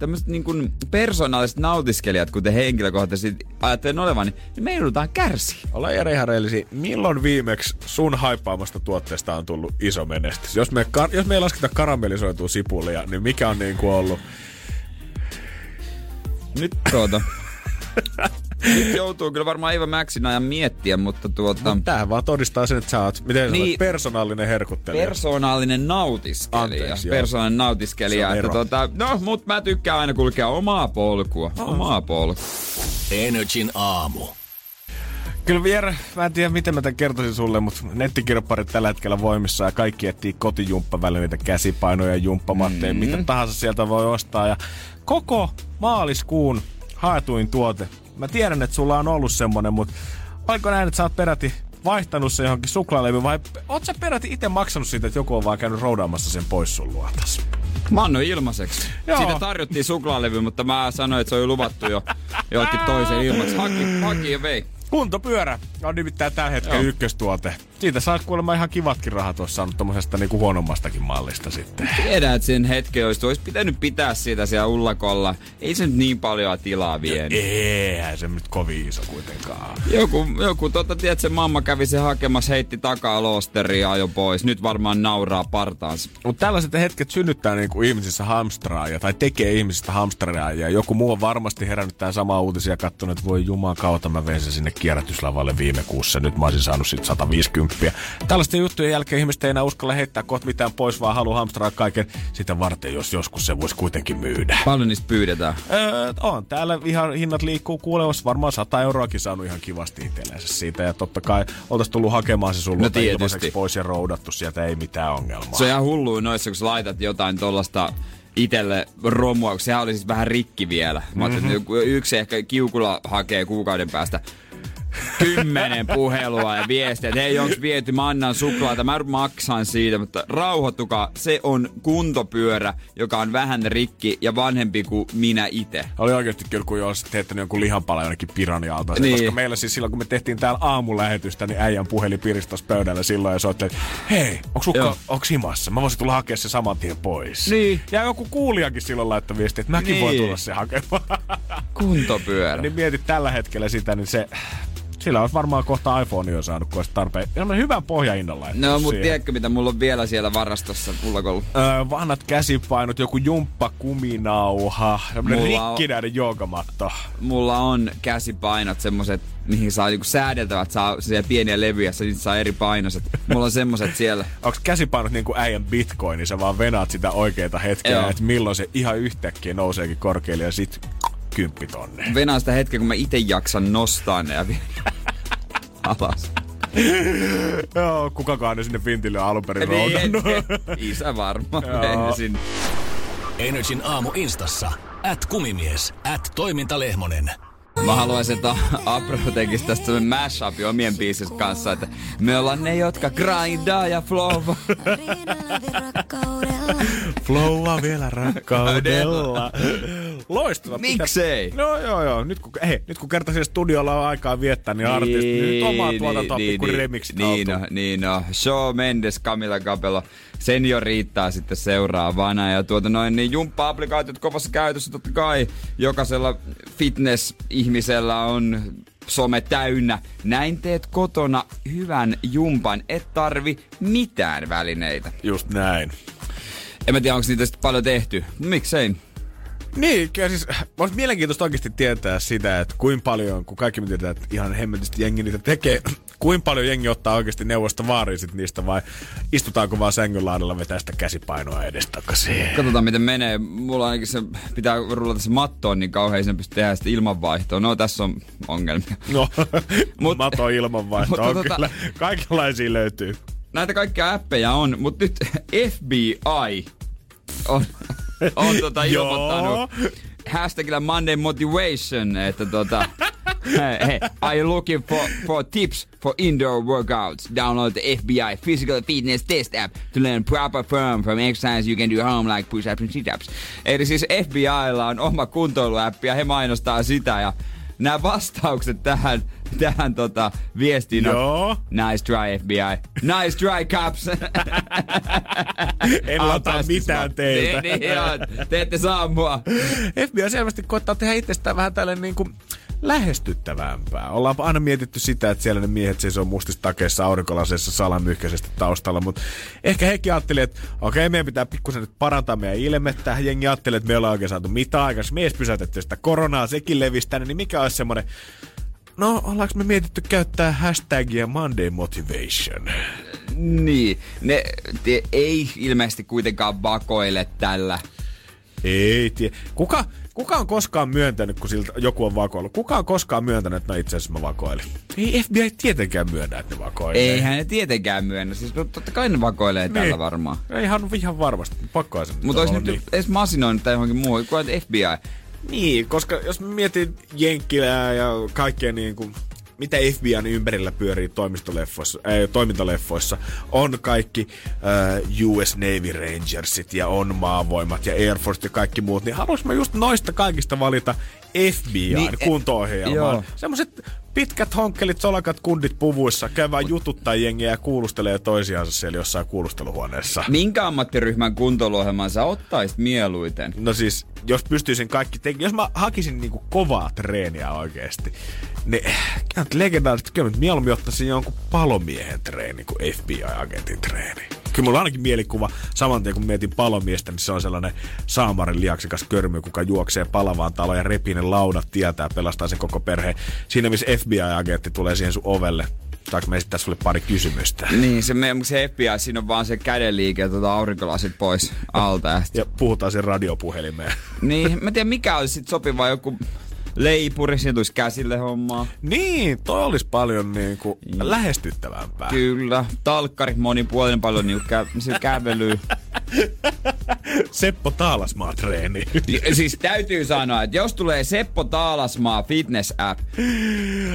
tämmöiset niin kuin persoonalliset nautiskelijat, kuten henkilökohtaisesti ajattelen olevan, niin, niin me joudutaan kärsiä. Olla Jere ihan reellisi. Milloin viimeksi sun haippaamasta tuotteesta on tullut iso menestys? Jos me, kar- jos me ei lasketa karamellisoitua sipulia, niin mikä on niin kuin ollut? Nyt tuota. Nyt joutuu kyllä varmaan Eva Maxin ajan miettiä, mutta tuota... Tämähän vaan todistaa sen, että sä oot, miten niin, Niin. persoonallinen herkuttelija. Persoonallinen nautiskelija. Anteeksi, joo. Persoonallinen nautiskelija. Että tota, no, mut mä tykkään aina kulkea omaa polkua. Omaa polkua. Energin aamu. Kyllä vielä, mä en tiedä miten mä tämän kertoisin sulle, mutta nettikirpparit tällä hetkellä voimissa ja kaikki etsii kotijumppavälineitä, käsipainoja, jumppamatteja, mm. mitä tahansa sieltä voi ostaa. Ja koko maaliskuun haetuin tuote. Mä tiedän, että sulla on ollut semmonen, mutta oliko näin, että sä oot peräti vaihtanut se johonkin suklaalevyyn vai oot sä peräti itse maksanut siitä, että joku on vaan käynyt roudaamassa sen pois sun luotas? Mä annoin ilmaiseksi. Joo. Siitä tarjottiin suklaalevy, mutta mä sanoin, että se jo luvattu jo jollekin toiseen ilmaksi. Haki, haki ja vei. Kuntopyörä on nimittäin tällä hetkellä Joo. ykköstuote. Siitä saat kuulemma ihan kivatkin rahat, olisi saanut tommosesta niinku huonommastakin mallista sitten. Tiedän, että sen hetken olisi, olisi pitänyt pitää siitä siellä ullakolla. Ei se nyt niin paljon tilaa vienyt. Eihän se nyt kovin iso kuitenkaan. Joku, joku tota, tiedätkö, mamma kävi se hakemassa, heitti takaa loosteria ja ajo pois. Nyt varmaan nauraa partaansa. Mutta tällaiset hetket synnyttää niinku ihmisissä hamstraajia tai tekee ihmisistä hamstraajia. Joku muu on varmasti herännyt tähän samaa uutisia ja katsonut, että voi juman kautta mä vein sen sinne kierrätyslavalle viime kuussa. Nyt mä olisin saanut sit 150. Tällaisten juttujen jälkeen ihmiset ei enää uskalla heittää kohta mitään pois, vaan haluaa hamstraa kaiken sitä varten, jos joskus se voisi kuitenkin myydä. Paljon niistä pyydetään. Öö, on. Täällä ihan hinnat liikkuu kuulevassa. Varmaan 100 euroakin saanut ihan kivasti itsellensä siitä. Ja totta kai oltais tullut hakemaan se sun No pois ja roudattu sieltä. Ei mitään ongelmaa. Se on ihan hullu noissa, kun sä laitat jotain tollasta itelle romua, kun sehän oli siis vähän rikki vielä. Mä mm-hmm. että joku- yksi ehkä kiukula hakee kuukauden päästä kymmenen puhelua ja viestiä, että hei, onks viety, mä annan suklaata, mä maksan siitä, mutta rauhoittukaa, se on kuntopyörä, joka on vähän rikki ja vanhempi kuin minä itse. Oli oikeasti kyllä, kun olisi teettänyt jonkun lihanpala jonnekin piranialta. Niin. Koska meillä siis silloin, kun me tehtiin täällä aamulähetystä, niin äijän puhelin piristas pöydällä silloin ja soitti, että hei, onks, Joo. ukko, onks himassa? Mä voisin tulla hakea se saman tien pois. Niin. Ja joku kuulijakin silloin laittoi viestiä, että mäkin Niin. voin tulla se hakemaan. Kuntopyörä. niin mietit tällä hetkellä sitä, niin se... Sillä olisi varmaan kohta iPhone jo saanut, kun olisi tarpeen. Ilman hyvän pohjahinnan laittanut No, mutta tiedätkö mitä mulla on vielä siellä varastossa ullakolla? Öö, vanhat käsipainot, joku jumppakuminauha, semmonen Mulla on- rikkinäinen joogamatto. mulla on käsipainot semmoset, mihin saa niinku säädeltävät, saa siellä pieniä levyjä, niitä saa eri painoset. Mulla on semmoset siellä. Onko käsipainot niin kuin äijän bitcoin, niin sä vaan venaat sitä oikeita hetkeä, että milloin se ihan yhtäkkiä nouseekin korkealle ja sit kymppi tonne. Venaan sitä hetkeä, kun mä itse jaksan nostaa ne ja alas. Joo, kukakaan ne sinne vintille on alun perin Niin. Isä varmaan. Sinne. Energin aamu Instassa. At kumimies. At toimintalehmonen. Mä haluaisin, että Apro tekisi tästä semmonen mashup omien biisistä kanssa, että me ollaan ne, jotka grindaa ja flow. Flowa vielä rakkaudella. Loistava. Miksei? No joo joo, nyt kun, hei, nyt kun kerta siellä studiolla on aikaa viettää, niin, artisti, niin nyt omaa tuotantoa niin, pikku remixit niin, haltuun. no, niin no. Shawn Mendes, Camila Cabello, sen jo riittää sitten seuraavana. Ja tuota noin, niin jumppa-applikaatiot kovassa käytössä totta kai. Jokaisella fitness-ihmisellä on some täynnä. Näin teet kotona hyvän jumpan, et tarvi mitään välineitä. Just näin. En mä tiedä, onko niitä sitten paljon tehty. Miksei? Niin, kyllä siis olisi mielenkiintoista oikeasti tietää sitä, että kuinka paljon, kun kaikki me tiedetään, että ihan hemmetisti jengi niitä tekee, kuinka paljon jengi ottaa oikeasti neuvosta vaaria sit niistä vai istutaanko vaan sängyn laidalla vetää sitä käsipainoa edestakaisin. Katsotaan miten menee. Mulla ainakin se pitää rullata se mattoon niin kauhean, sen pystyy tehdä sitä ilmanvaihtoa. No tässä on ongelmia. No, Mut- Mut, mato ilmanvaihto mutta on tota- kyllä, kaikenlaisia löytyy. näitä kaikkia appeja on, mutta nyt FBI on, on tota ilmoittanut hashtagillä Monday Motivation, että tota, hey, hey, are you looking for, for tips for indoor workouts? Download the FBI Physical Fitness Test app to learn proper form from exercise you can do home like push-ups and sit-ups. Eli siis FBIlla on oma kuntoiluäppi ja he mainostaa sitä ja nämä vastaukset tähän, tähän tota, viestiin on Joo. Nice try FBI. Nice try caps. En ota mitään teiltä. Niin, niin joo. Te ette saa mua. FBI selvästi koittaa tehdä itsestään vähän tällainen niin kuin lähestyttävämpää. Ollaan aina mietitty sitä, että siellä ne miehet seisoo mustissa takeissa aurinkolaseissa salamyhkäisesti taustalla, mutta ehkä hekin ajatteli, että okei, meidän pitää pikkusen nyt parantaa meidän ilmettä. Jengi ajattelee, että me ollaan oikein saatu mitä aikaisemmin. Me edes pysäytetty sitä koronaa, sekin levisi tänne, niin mikä olisi semmoinen No, ollaanko me mietitty käyttää hashtagia Monday Motivation? Niin. Ne te, ei ilmeisesti kuitenkaan vakoile tällä. Ei tiedä. Kuka, kuka on koskaan myöntänyt, kun siltä joku on vakoillut? Kuka on koskaan myöntänyt, että no itse asiassa mä vakoilin? Ei FBI tietenkään myönnä, että ne vakoilee. Eihän ne tietenkään myönnä. Siis no, totta kai ne vakoilee niin. tällä varmaan. Ihan, ihan varmasti. Pakkoa sen. Mutta olisi nyt edes masinoinut tai johonkin muuhun, kuin FBI. Niin, koska jos mietin Jenkkilää ja kaikkea niin kuin, mitä FBIn ympärillä pyörii toimistoleffoissa, äh, toimintaleffoissa, on kaikki äh, US Navy Rangersit ja on maavoimat ja Air Force ja kaikki muut, niin haluaisin mä just noista kaikista valita FBIn Niin, e- kunto-ohjelman. joo. Semmoiset pitkät honkkelit, solakat kundit puvuissa, käydään jututtaa jengiä ja kuulustelee toisiansa siellä jossain kuulusteluhuoneessa. Minkä ammattiryhmän kuntoiluohjelman sä ottaisit mieluiten? No siis, jos pystyisin kaikki tekemään, jos mä hakisin niinku kovaa treeniä oikeesti, niin legendaarisesti, kyllä mieluummin ottaisin jonkun palomiehen treeni kuin FBI-agentin treeni. Kyllä mulla on ainakin mielikuva saman tien, kun mietin palomiestä, niin se on sellainen saamarin liaksikas körmy, kuka juoksee palavaan taloon ja repii ne laudat tietää ja pelastaa sen koko perheen. Siinä missä FBI-agentti tulee siihen sun ovelle. Saanko me esittää sulle pari kysymystä? Niin, se, me- se FBI, siinä on vaan se kädenliike ja tuota aurinkolasit pois alta. Ja Ja puhutaan sen radiopuhelimeen. niin, mä tiedän mikä olisi sit sopiva joku leipuri, siinä tulisi käsille hommaa. Niin, toi olisi paljon niinku lähestyttävämpää. Kyllä, talkkarit monipuolinen paljon niinku kä- kävelyä. Seppo Taalasmaa treeni. Siis täytyy sanoa, että jos tulee Seppo Taalasmaa fitness app,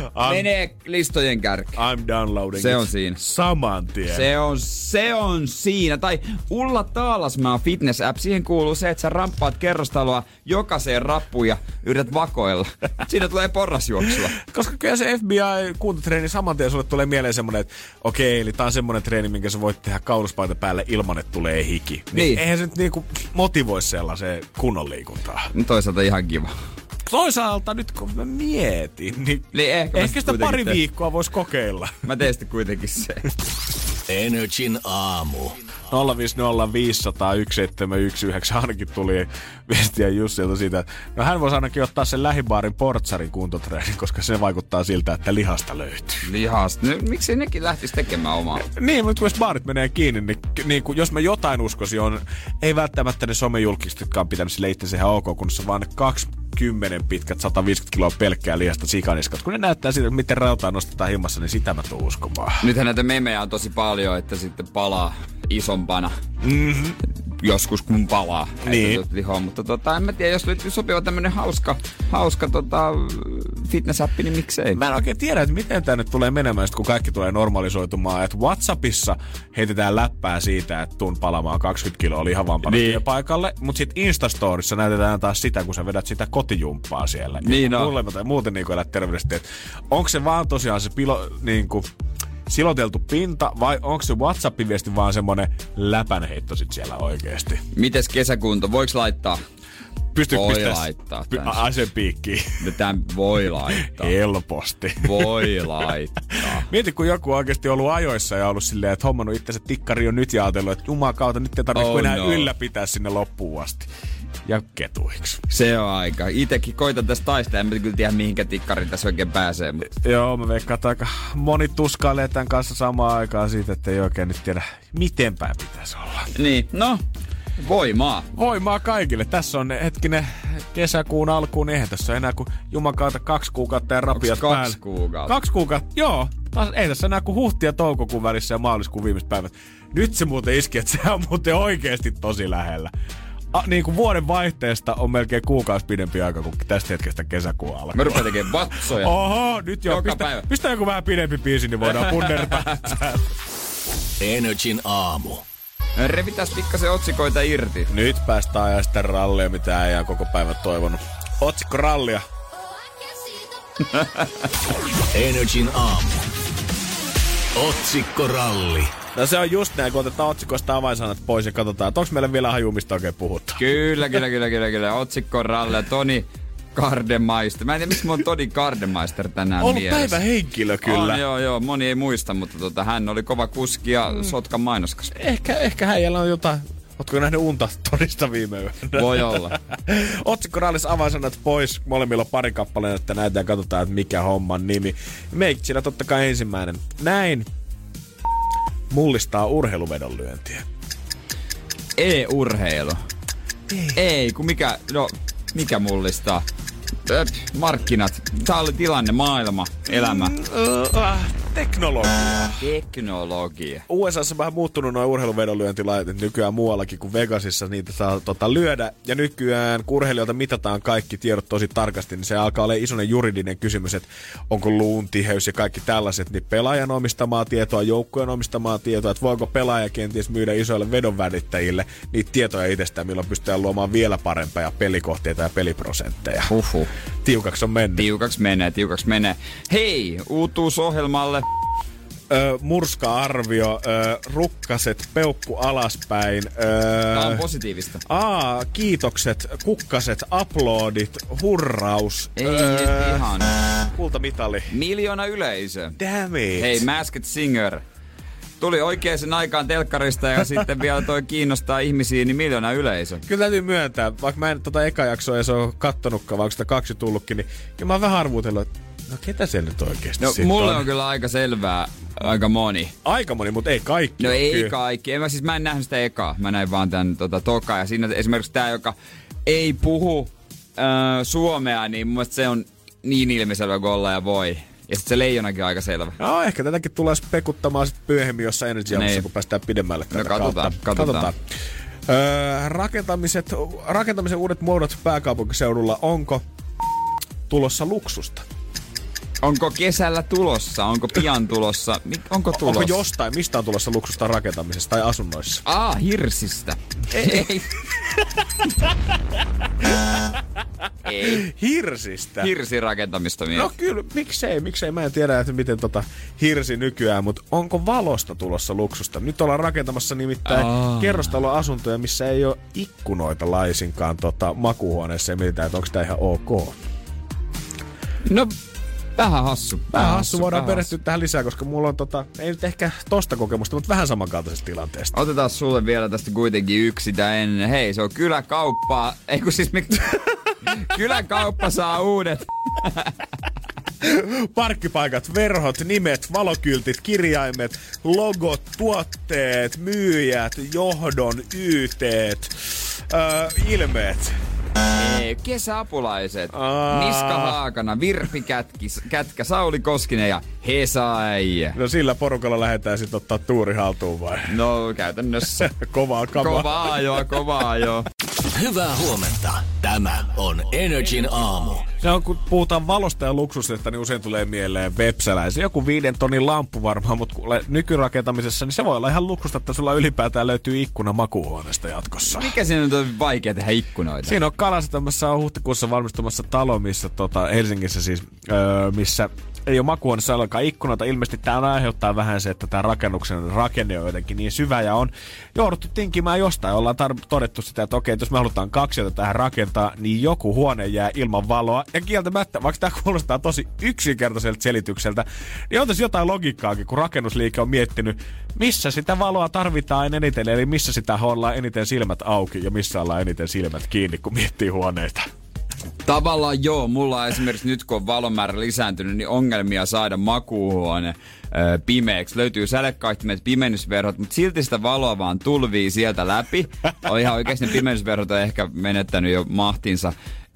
I'm, menee listojen kärki. I'm downloading Se on siinä. Saman tien. Se on, se on siinä. Tai Ulla Taalasmaa fitness app, siihen kuuluu se, että sä ramppaat kerrostaloa jokaiseen rappuun ja yrität vakoilla. Siinä tulee porrasjuoksua. Koska kyllä se FBI-kuntotreeni saman tien sulle tulee mieleen semmonen, että okei, eli tää on semmonen treeni, minkä sä voit tehdä kauluspaita päälle ilman, että tulee hiki. Niin, Niin. Eihän se nyt niinku motivoi sellaiseen kunnon liikuntaa. No toisaalta ihan kiva. Toisaalta nyt kun mä mietin, niin, Niin ehkä, mä ehkä sit sitä pari teen. viikkoa voisi kokeilla. Mä teen sitten kuitenkin se. Energin aamu. 050501719 ainakin tuli viestiä Jussilta siitä, että no hän voisi ainakin ottaa sen lähibaarin portsarin kuntotreenin, koska se vaikuttaa siltä, että lihasta löytyy. Lihasta. No, miksi nekin lähtis tekemään omaa? Niin, mutta jos baarit menee kiinni, niin, niin kuin, jos mä jotain uskoisin, on, ei välttämättä ne on pitänyt sille itse ihan ok, kun se vaan ne 20 pitkät 150 kiloa pelkkää lihasta sikaniskat. Kun ne näyttää siitä, miten rautaa nostetaan himmassa, niin sitä mä tuun uskomaan. Nythän näitä memejä on tosi paljon, että sitten palaa isompana. Mm-hmm. Joskus kun palaa. Niin. Lihoa. Mutta tota, en mä tiedä, jos löytyy sopiva tämmönen hauska, hauska tota, fitness-appi, niin miksei. Mä en oikein tiedä, että miten tämä nyt tulee menemään, sit kun kaikki tulee normalisoitumaan. Että Whatsappissa heitetään läppää siitä, että tuun palamaan 20 kiloa lihavampana Niin. niin. paikalle. Mutta sitten Instastorissa näytetään taas sitä, kun sä vedät sitä kotijumppaa siellä. Niin on. Mulle tai muuten niin elät terveellisesti. että Onko se vaan tosiaan se pilo, niin kuin, siloteltu pinta vai onko se WhatsApp-viesti vaan semmonen läpänheitto sit siellä oikeesti? Mites kesäkunto? Voiko laittaa? Pystyykö Voi pistää laittaa py- aseen piikkiin? No Tän voi laittaa. Helposti. Voi laittaa. Mieti, kun joku on oikeasti ollut ajoissa ja ollut silleen, että hommannut itsensä tikkari on nyt ja ajatellut, että juman kautta nyt ei tarvitse Oh enää no. ylläpitää sinne loppuun asti. Ja ketuiksi. Se on aika. Itekin koitan tästä taistaa, en kyllä tiedä mihinkä tikkarin tässä oikein pääsee. Mutta Joo, mä veikkaan, että aika moni tuskailee tämän kanssa samaan aikaan siitä, että ei oikein nyt tiedä, miten päin pitäisi olla. niin, no, voimaa. Voimaa kaikille. Tässä on hetkinen kesäkuun alkuun, niin eihän tässä enää kuin jumakaata kaksi kuukautta ja rapiat kaksi päällä. kuukautta? Kaksi kuukautta, joo. Taas, ei tässä enää kuin huhti ja toukokuun välissä ja maaliskuun viimeiset päivät. Nyt se muuten iski, että se on muuten oikeasti tosi lähellä. A, niin kuin vuoden vaihteesta on melkein kuukausi pidempi aika kuin tästä hetkestä kesäkuun alkuun. Mä rupean tekemään vatsoja. Oho, nyt jo. Joka Pistä, päivä. pistä joku vähän pidempi biisi, niin voidaan punnertaa. Energin aamu. Revitäs pikkasen otsikoita irti. nyt päästään ajaa sitä rallia, mitä ei ole koko päivän toivonut. Otsikko rallia. Energin aamu. Otsikkoralli. No se on just näin, kun otetaan otsikosta avainsanat pois ja katsotaan, että onko meillä vielä hajumista oikein puhuttu. Kyllä, kyllä, kyllä, kyllä, kyllä. Otsikko Ralle, Toni Kardemeister. Mä en tiedä, miksi mulla on Toni Kardemeister tänään Ollut mielessä. päivä henkilö kyllä. On, joo, joo. Moni ei muista, mutta tota, hän oli kova kuski ja mm. Sotkan mainoskas. Ehkä, ehkä häijällä on jotain Ootko nähnyt unta todista viime yönä? Voi olla. Otsikko raallis avainsanat pois. Molemmilla on pari kappaleen, että näitä ja katsotaan, että mikä homman nimi. Meitsillä totta kai ensimmäinen. Näin mullistaa urheiluvedonlyöntiä. E-urheilu. Ei. Ei, kun mikä, no, mikä mullistaa? Ö, markkinat. Tää oli tilanne, maailma, elämä. Mm, äh, teknologia. Teknologia. USAssa on vähän muuttunut noin urheiluvedonlyöntilaitet nykyään muuallakin kuin Vegasissa niitä saa tota, lyödä. Ja nykyään kun urheilijoilta mitataan kaikki tiedot tosi tarkasti, niin se alkaa olla isoinen juridinen kysymys, että onko luun tiheys ja kaikki tällaiset, niin pelaajan omistamaa tietoa, joukkojen omistamaa tietoa, että voiko pelaaja kenties myydä isoille vedonvälittäjille niitä tietoja itsestään, milloin pystytään luomaan vielä parempia pelikohteita ja peliprosentteja. Huhhuh. Tiukaksi on mennyt. Tiukaks menee, tiukaks menee. Hei, uutuusohjelmalle. Ö, murska-arvio, ö, rukkaset, peukku alaspäin. Ö, Tää on positiivista. Aa, kiitokset, kukkaset, uploadit, hurraus. Ei nyt ihan. Kultamitali. Miljoona yleisö. Damn it. Hei, Masked Singer. Tuli oikeaan aikaan telkkarista ja sitten vielä toi kiinnostaa ihmisiä, niin miljoona yleisö. Kyllä täytyy myöntää, vaikka mä en tota eka jaksoa ja se on kattonutkaan, vaikka sitä kaksi tullutkin, niin kyllä mä oon vähän arvuutellut, että no ketä se nyt oikeesti No mulle on? on kyllä aika selvää, aika moni. Aika moni, mutta ei kaikki. No ei kyllä. kaikki. En mä, siis mä en nähnyt sitä ekaa. Mä näin vaan tän tota, toka. Ja siinä esimerkiksi tää, joka ei puhu äh, suomea, niin mun se on niin ilmiselvä kuin olla ja voi. Ja sitten se leijonakin on aika selvä. No ehkä tätäkin tulee spekuttamaan sitten myöhemmin jossain Energy Niin. kun päästään pidemmälle No katsotaan, kautta. katsotaan. Öö, rakentamiset, rakentamisen uudet muodot pääkaupunkiseudulla, onko tulossa luksusta? Onko kesällä tulossa? Onko pian tulossa? Mik, onko tulossa? Onko jostain, mistä on tulossa luksusta rakentamisessa tai asunnoissa? Aa, hirsistä. Ei. Ei. Hirsistä? Hirsirakentamista mies. No kyllä, miksei, miksei. Mä en tiedä, että miten tota hirsi nykyään, mutta onko valosta tulossa luksusta? Nyt ollaan rakentamassa nimittäin Aa. kerrostaloasuntoja, missä ei ole ikkunoita laisinkaan tota, makuuhuoneessa ja mietitään, että onko tämä ihan ok. No, vähän hassu. Vähän hassu, voidaan vähän perehtyä tähän lisää, koska mulla on tota, ei nyt ehkä tosta kokemusta, mutta vähän samankaltaisesta tilanteesta. Otetaan sulle vielä tästä kuitenkin yksi ennen. Hei, se on kyläkauppa. Ei kun siis mik... Kyläkauppa saa uudet. Parkkipaikat, verhot, nimet, valokyltit, kirjaimet, logot, tuotteet, myyjät, johdon, yteet, öö, ilmeet. Kesäapulaiset. Aa. Niska Haakana, Virpi Kätkis, Kätkä, Sauli Koskinen ja Hesai. No sillä porukalla lähdetään sitten ottaa tuuri haltuun vai? No käytännössä. Kovaa kamaa. Kovaa jo, kovaa jo. Hyvää huomenta. Tämä on Energin aamu. Se on, kun puhutaan valosta ja luksusesta, niin usein tulee mieleen vepsäläisiä. Joku viiden tonnin lamppu varmaan, mutta kuule, nykyrakentamisessa, niin se voi olla ihan luksusta, että sulla ylipäätään löytyy ikkuna makuuhuoneesta jatkossa. Mikä siinä on vaikea tehdä ikkunoita? Siinä on Kalasatamassa on huhtikuussa valmistumassa talo, missä tota, Helsingissä siis, öö, missä ei ole makuuhuoneessa ollenkaan ikkunoita. Ilmeisesti tämä aiheuttaa vähän se, että tämä rakennuksen rakenne on jotenkin niin syvä ja on jouduttu tinkimään jostain. Ollaan tar- todettu sitä, että okei, että jos me halutaan kaksiota tähän rakentaa, niin joku huone jää ilman valoa. Ja kieltämättä, vaikka tämä kuulostaa tosi yksinkertaiselta selitykseltä, niin on tässä jotain logiikkaakin, kun rakennusliike on miettinyt, missä sitä valoa tarvitaan eniten, eli missä sitä ollaan eniten silmät auki ja missä ollaan eniten silmät kiinni, kun miettii huoneita. Tavallaan joo, mulla on esimerkiksi nyt kun on valonmäärä lisääntynyt, niin ongelmia saada makuuhuone pimeäksi. Löytyy sälekaihtimet, pimennysverhot, mutta silti sitä valoa vaan tulvii sieltä läpi. On ihan oikeasti ne pimennysverhot on ehkä menettänyt jo mahtinsa.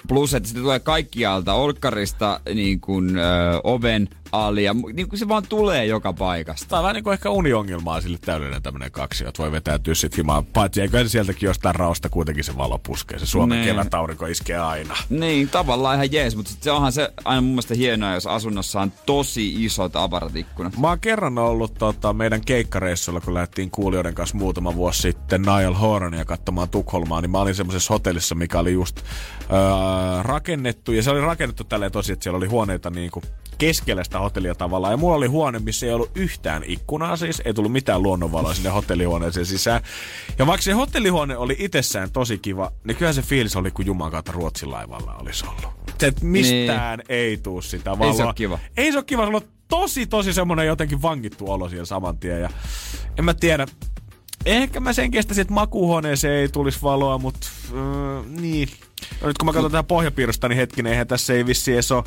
Plus, että sitten tulee kaikkialta olkkarista niin kuin, ö, oven, ali ja niin kuin se vaan tulee joka paikasta. Tää on vähän niin kuin ehkä uniongelmaa sille täydellinen tämmönen kaksi, että voi vetäytyä sit himaan. Paitsi eikö sieltäkin jostain raosta kuitenkin se valo puskee. Se Suomen Nee. kevätaurinko iskee aina. Niin, tavallaan ihan jees, mutta se onhan se aina mun mielestä hienoa, jos asunnossa on tosi isot aparatikkunat. Mä oon kerran ollut tota, meidän keikkareissulla, kun lähdettiin kuulijoiden kanssa muutama vuosi sitten Niall Horania katsomaan Tukholmaa, niin mä olin semmoisessa hotellissa, mikä oli just öö, rakennettu. Ja se oli rakennettu tälleen tosi, että siellä oli huoneita niinku keskellä sitä hotellia tavallaan. Ja mulla oli huone, missä ei ollut yhtään ikkunaa siis, ei tullut mitään luonnonvaloa sinne hotellihuoneeseen sisään. Ja vaikka se hotellihuone oli itsessään tosi kiva, niin kyllä se fiilis oli, kun Juman kautta Ruotsin laivalla olisi ollut. Se, että mistään niin. ei tuu sitä valoa. Ei se oo kiva. Ei se ole kiva, se on tosi tosi semmonen jotenkin vankittu olo siellä saman tien. Ja en mä tiedä, ehkä mä sen kestäisin, että makuuhuoneeseen ei tulisi valoa, mutta äh, niin. Nyt kun mä katson tätä pohjapiirrosta, niin hetkinen, eihän tässä ei vissi edes ole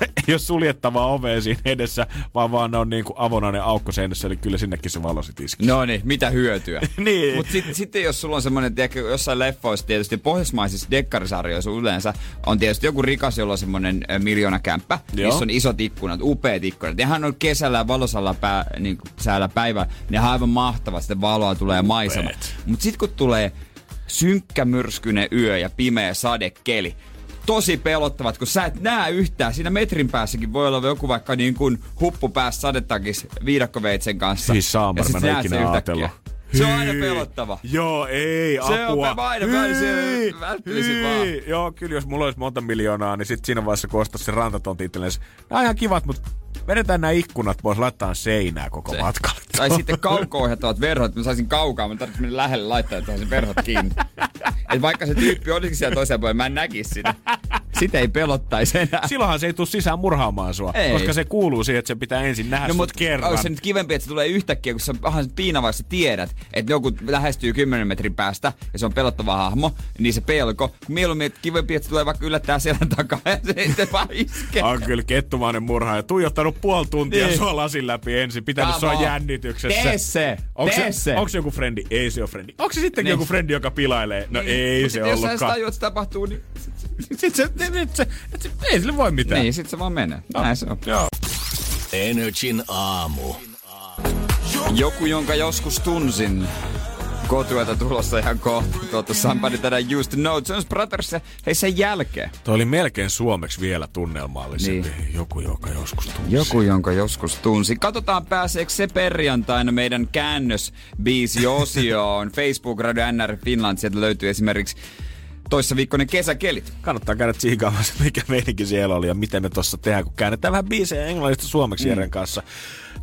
ei ole suljettavaa ovea siinä edessä, vaan vaan ne on niinku avonainen aukko seinässä, eli kyllä sinnekin se valo sit iskee. No niin, mitä hyötyä? Niin. Mutta sitten sit, jos sulla on semmoinen, tiedätkö, jossain leffoissa tietysti pohjoismaisissa dekkarisarjoissa yleensä on tietysti joku rikas, jolla on semmoinen miljoonakämppä, Joo. missä on isot ikkunat, upeat ikkunat. Nehän on kesällä valosalla pää, niin säällä päivä, ne on aivan mahtavat, sitä valoa tulee maisema. Mutta sitten kun tulee synkkä myrskyinen yö ja pimeä sadekeli, tosi pelottavat, kun sä et näe yhtään. Siinä metrin päässäkin voi olla joku vaikka niin kuin huppu päässä sadetakis viidakkoveitsen kanssa. Siis Saamar, Ja sit mä en ikinä ajatellut. Se on aina pelottava. Joo, ei, Se on apua. mä aina välttelisin Hyi. vaan. Joo, kyllä jos mulla olisi monta miljoonaa, niin sit siinä vaiheessa kun ostais se rantatonti itselleen, nämä on ihan kivat, mutta vedetään nämä ikkunat pois, laittaa seinää koko Se. matkalle. Tai sitten kauko-ohjattavat verhot, mä saisin kaukaa, mä tarvitsin mennä lähelle laittaa, että se verhot kiinni. Et vaikka se tyyppi olisikin siellä toisella puolella, mä en näkisi sitä. Sitä ei pelottaisi enää. Silloinhan se ei tule sisään murhaamaan sua, Ei. koska se kuuluu siihen, että se pitää ensin nähdä No mut kerran. onko se nyt kivempi, että se tulee yhtäkkiä, kun se on vähän piinavassa tiedät, että joku lähestyy 10 metrin päästä ja se on pelottava hahmo, niin se pelko. Mieluummin että kivempi, että se tulee vaikka yllättää selän takaa ja se sitten vaan iskee. On kyllä kettumainen murhaaja. Tuijottanut puoli tuntia Niin. sua lasin läpi ensin, pitänyt sua jännityksessä. Tee se, Onko se, se. onko se joku frendi? Ei se ole frendi. Onko se sittenkin Niin. joku frendi, joka pilailee? No ei Mut se sit Jos sä ollutkaan. tajuat, että se tapahtuu, niin, Sitten se, nyt se, nyt se, ei sille voi mitään. niin sit se vaan menee. Näin se on. Joo. Energin aamu. Joku, jonka joskus tunsin. Kotueta tulossa ihan kohta. Tuota Somebody That I Used to Know. Jones Brothers ja hei sen jälkeen. Toi oli melkein suomeksi vielä tunnelmallisempi. Niin. Joku, joka joskus tunsi. Joku, jonka joskus tunsi. Katsotaan pääseekö se perjantaina meidän käännösbiisi-osioon. Facebook Radio NR Finland. Sieltä löytyy esimerkiksi toissa viikkoinen kesäkelit. Kannattaa käydä tsiikaamassa, mikä meininki siellä oli ja miten me tuossa tehdään, kun käännetään vähän biisejä englannista suomeksi mm. Jeren kanssa.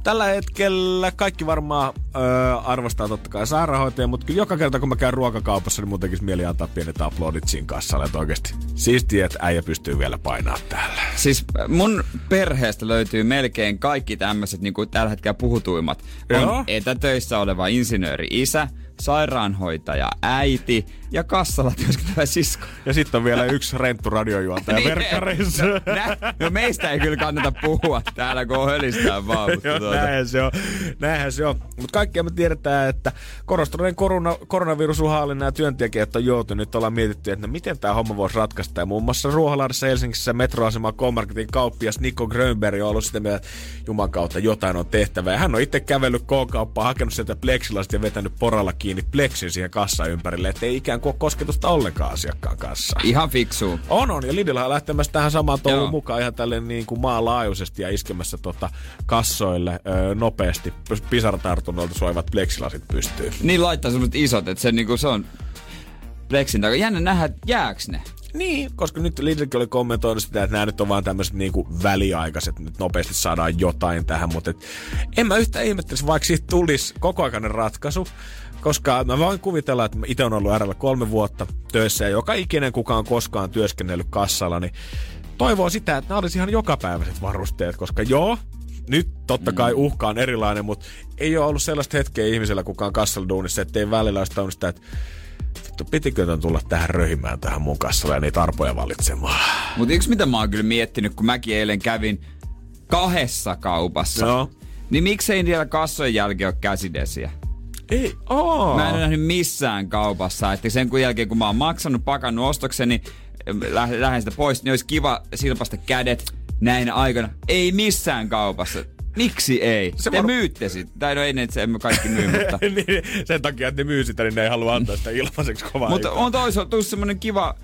Tällä hetkellä kaikki varmaan öö, arvostaa totta kai sairaanhoitajia, mutta kyllä joka kerta kun mä käyn ruokakaupassa, niin mun tekisi mieli antaa pienet aplodit siinä kassalle. Että oikeasti siistiä, että äijä pystyy vielä painaa täällä. Siis mun perheestä löytyy melkein kaikki tämmöiset niin kuin tällä hetkellä puhutuimmat. Joo. On etätöissä oleva insinööri isä, sairaanhoitaja äiti ja kassalla työskentelevä sisko. Ja sitten on vielä yksi renttu radiojuontaja niin, verkkareissa. No, nä, no meistä ei kyllä kannata puhua täällä, kun on hölistään vaan. Mutta Joo, tuota, näinhän se on. Näinhän se on. Mutta kaikkia me tiedetään, että korostuneen korona, koronavirusuhallinnan ja työntekijät on joutunut. Nyt ollaan mietitty, että no miten tämä homma voisi ratkaista. Ja muun muassa Ruoholahdessa Helsingissä metroasema K-Marketin kauppias Nikko Grönberg on ollut sitä mieltä, että Juman kautta jotain on tehtävä. Ja hän on itse kävellyt K-kauppaan, hakenut sieltä plexilasta ja vetänyt poralla kiinni plexin siihen kassan ympärille, ettei ikään kuin ole kosketusta ollenkaan asiakkaan kanssa. Ihan fiksu. On, on. Ja Lidl on lähtemässä tähän samaan touhuun mukaan ihan tälleen niin kuin maanlaajuisesti ja iskemässä tota kassoille öö, nopeasti pisaratartunnoilta soivat pleksilasit pystyy. Niin laittaa semmoset isot, että se, niinku, se on Plexin takaa. Jännä nähdä, että jääks ne. Niin, koska nyt Lidlkin oli kommentoinut sitä, että nämä nyt on vaan tämmöiset niinku väliaikaiset, nyt nopeasti saadaan jotain tähän, mutta et, en mä yhtään ihmettelisi, vaikka siitä tulisi kokoaikainen ratkaisu, koska mä voin kuvitella, että itse on ollut RL kolme vuotta töissä ja joka ikinen kuka on koskaan työskennellyt kassalla, niin toivoo sitä, että nämä olisi ihan jokapäiväiset varusteet, koska joo, nyt totta kai uhka on erilainen, mutta ei ole ollut sellaista hetkeä ihmisellä kukaan kassalla duunissa, ettei välillä olisi sitä, että vittu, pitikö ton tulla tähän röhimään tähän mun kassalle ja niitä arpoja valitsemaan. Mutta yksi mitä mä oon kyllä miettinyt, kun mäkin eilen kävin kahdessa kaupassa. Joo. Niin miksei niillä kassojen jälkeen ole käsidesiä? Ei, oo. Mä en ole nähnyt missään kaupassa, että sen kun jälkeen kun mä oon maksanut, pakannut ostokseni, lähden, lähden sitä pois, niin olisi kiva silpasta kädet, näin aikana. Ei missään kaupassa. Miksi ei? Se Te var- myytte sit. Tai no ei ne, emme kaikki myy, mutta... niin, sen takia, että ne myy sitä, niin ne ei halua antaa sitä ilmaiseksi kovaa mutta on toisaalta tullut semmonen kiva,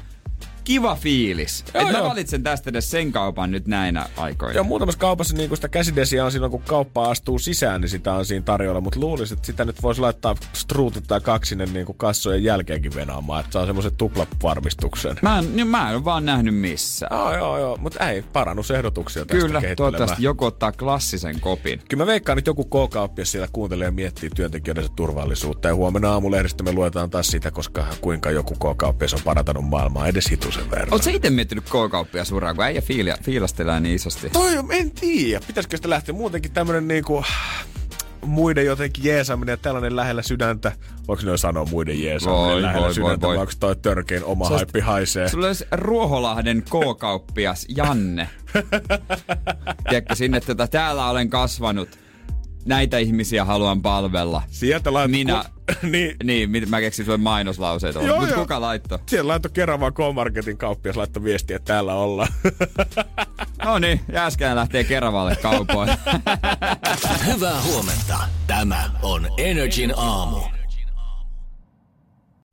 kiva fiilis. Joo, mä joo. valitsen tästä edes sen kaupan nyt näinä aikoina. Ja muutamassa kaupassa niin sitä käsidesiä on silloin, kun kauppa astuu sisään, niin sitä on siinä tarjolla. Mutta luulisin, että sitä nyt voisi laittaa struutit tai kaksinen niin kuin kassojen jälkeenkin venaamaan, että saa semmoisen tuplavarmistuksen. Mä en, niin mä en ole vaan nähnyt missään. Joo, joo, joo. Mutta ei, parannusehdotuksia tästä Kyllä, toivottavasti joku ottaa klassisen kopin. Kyllä mä veikkaan, että joku K-kauppias siellä kuuntelee ja miettii työntekijöidensä turvallisuutta. Ja huomenna aamulehdistä me luetaan taas sitä, koska kuinka joku K-kauppias on parantanut maailmaa edes hitusen verran. Oletko sä itse miettinyt K-kauppia suoraan, kun äijä fiilia, fiilastelee niin isosti? Toi, en tiedä. Pitäisikö sitä lähteä muutenkin tämmönen niinku muiden jotenkin jeesaaminen ja tällainen lähellä sydäntä. Voiko ne sanoa muiden jeesaaminen Voi, lähellä voi, sydäntä, voi, voi. vai onko toi törkein oma olisi- haippi haisee? Sulla olisi Ruoholahden K-kauppias Janne. Tiedätkö, sinne tota, täällä olen kasvanut. Näitä ihmisiä haluan palvella. Sieltä laittoi... Minä- Ku... niin, Niin, mä keksin sulle Mutta joo. kuka laittoi? siellä laittoi kerran vaan K-Marketin kauppias laittoi viestiä, että täällä ollaan. No niin, Jääskään lähtee Keravalle kaupoille. Hyvää huomenta. Tämä on Energin aamu.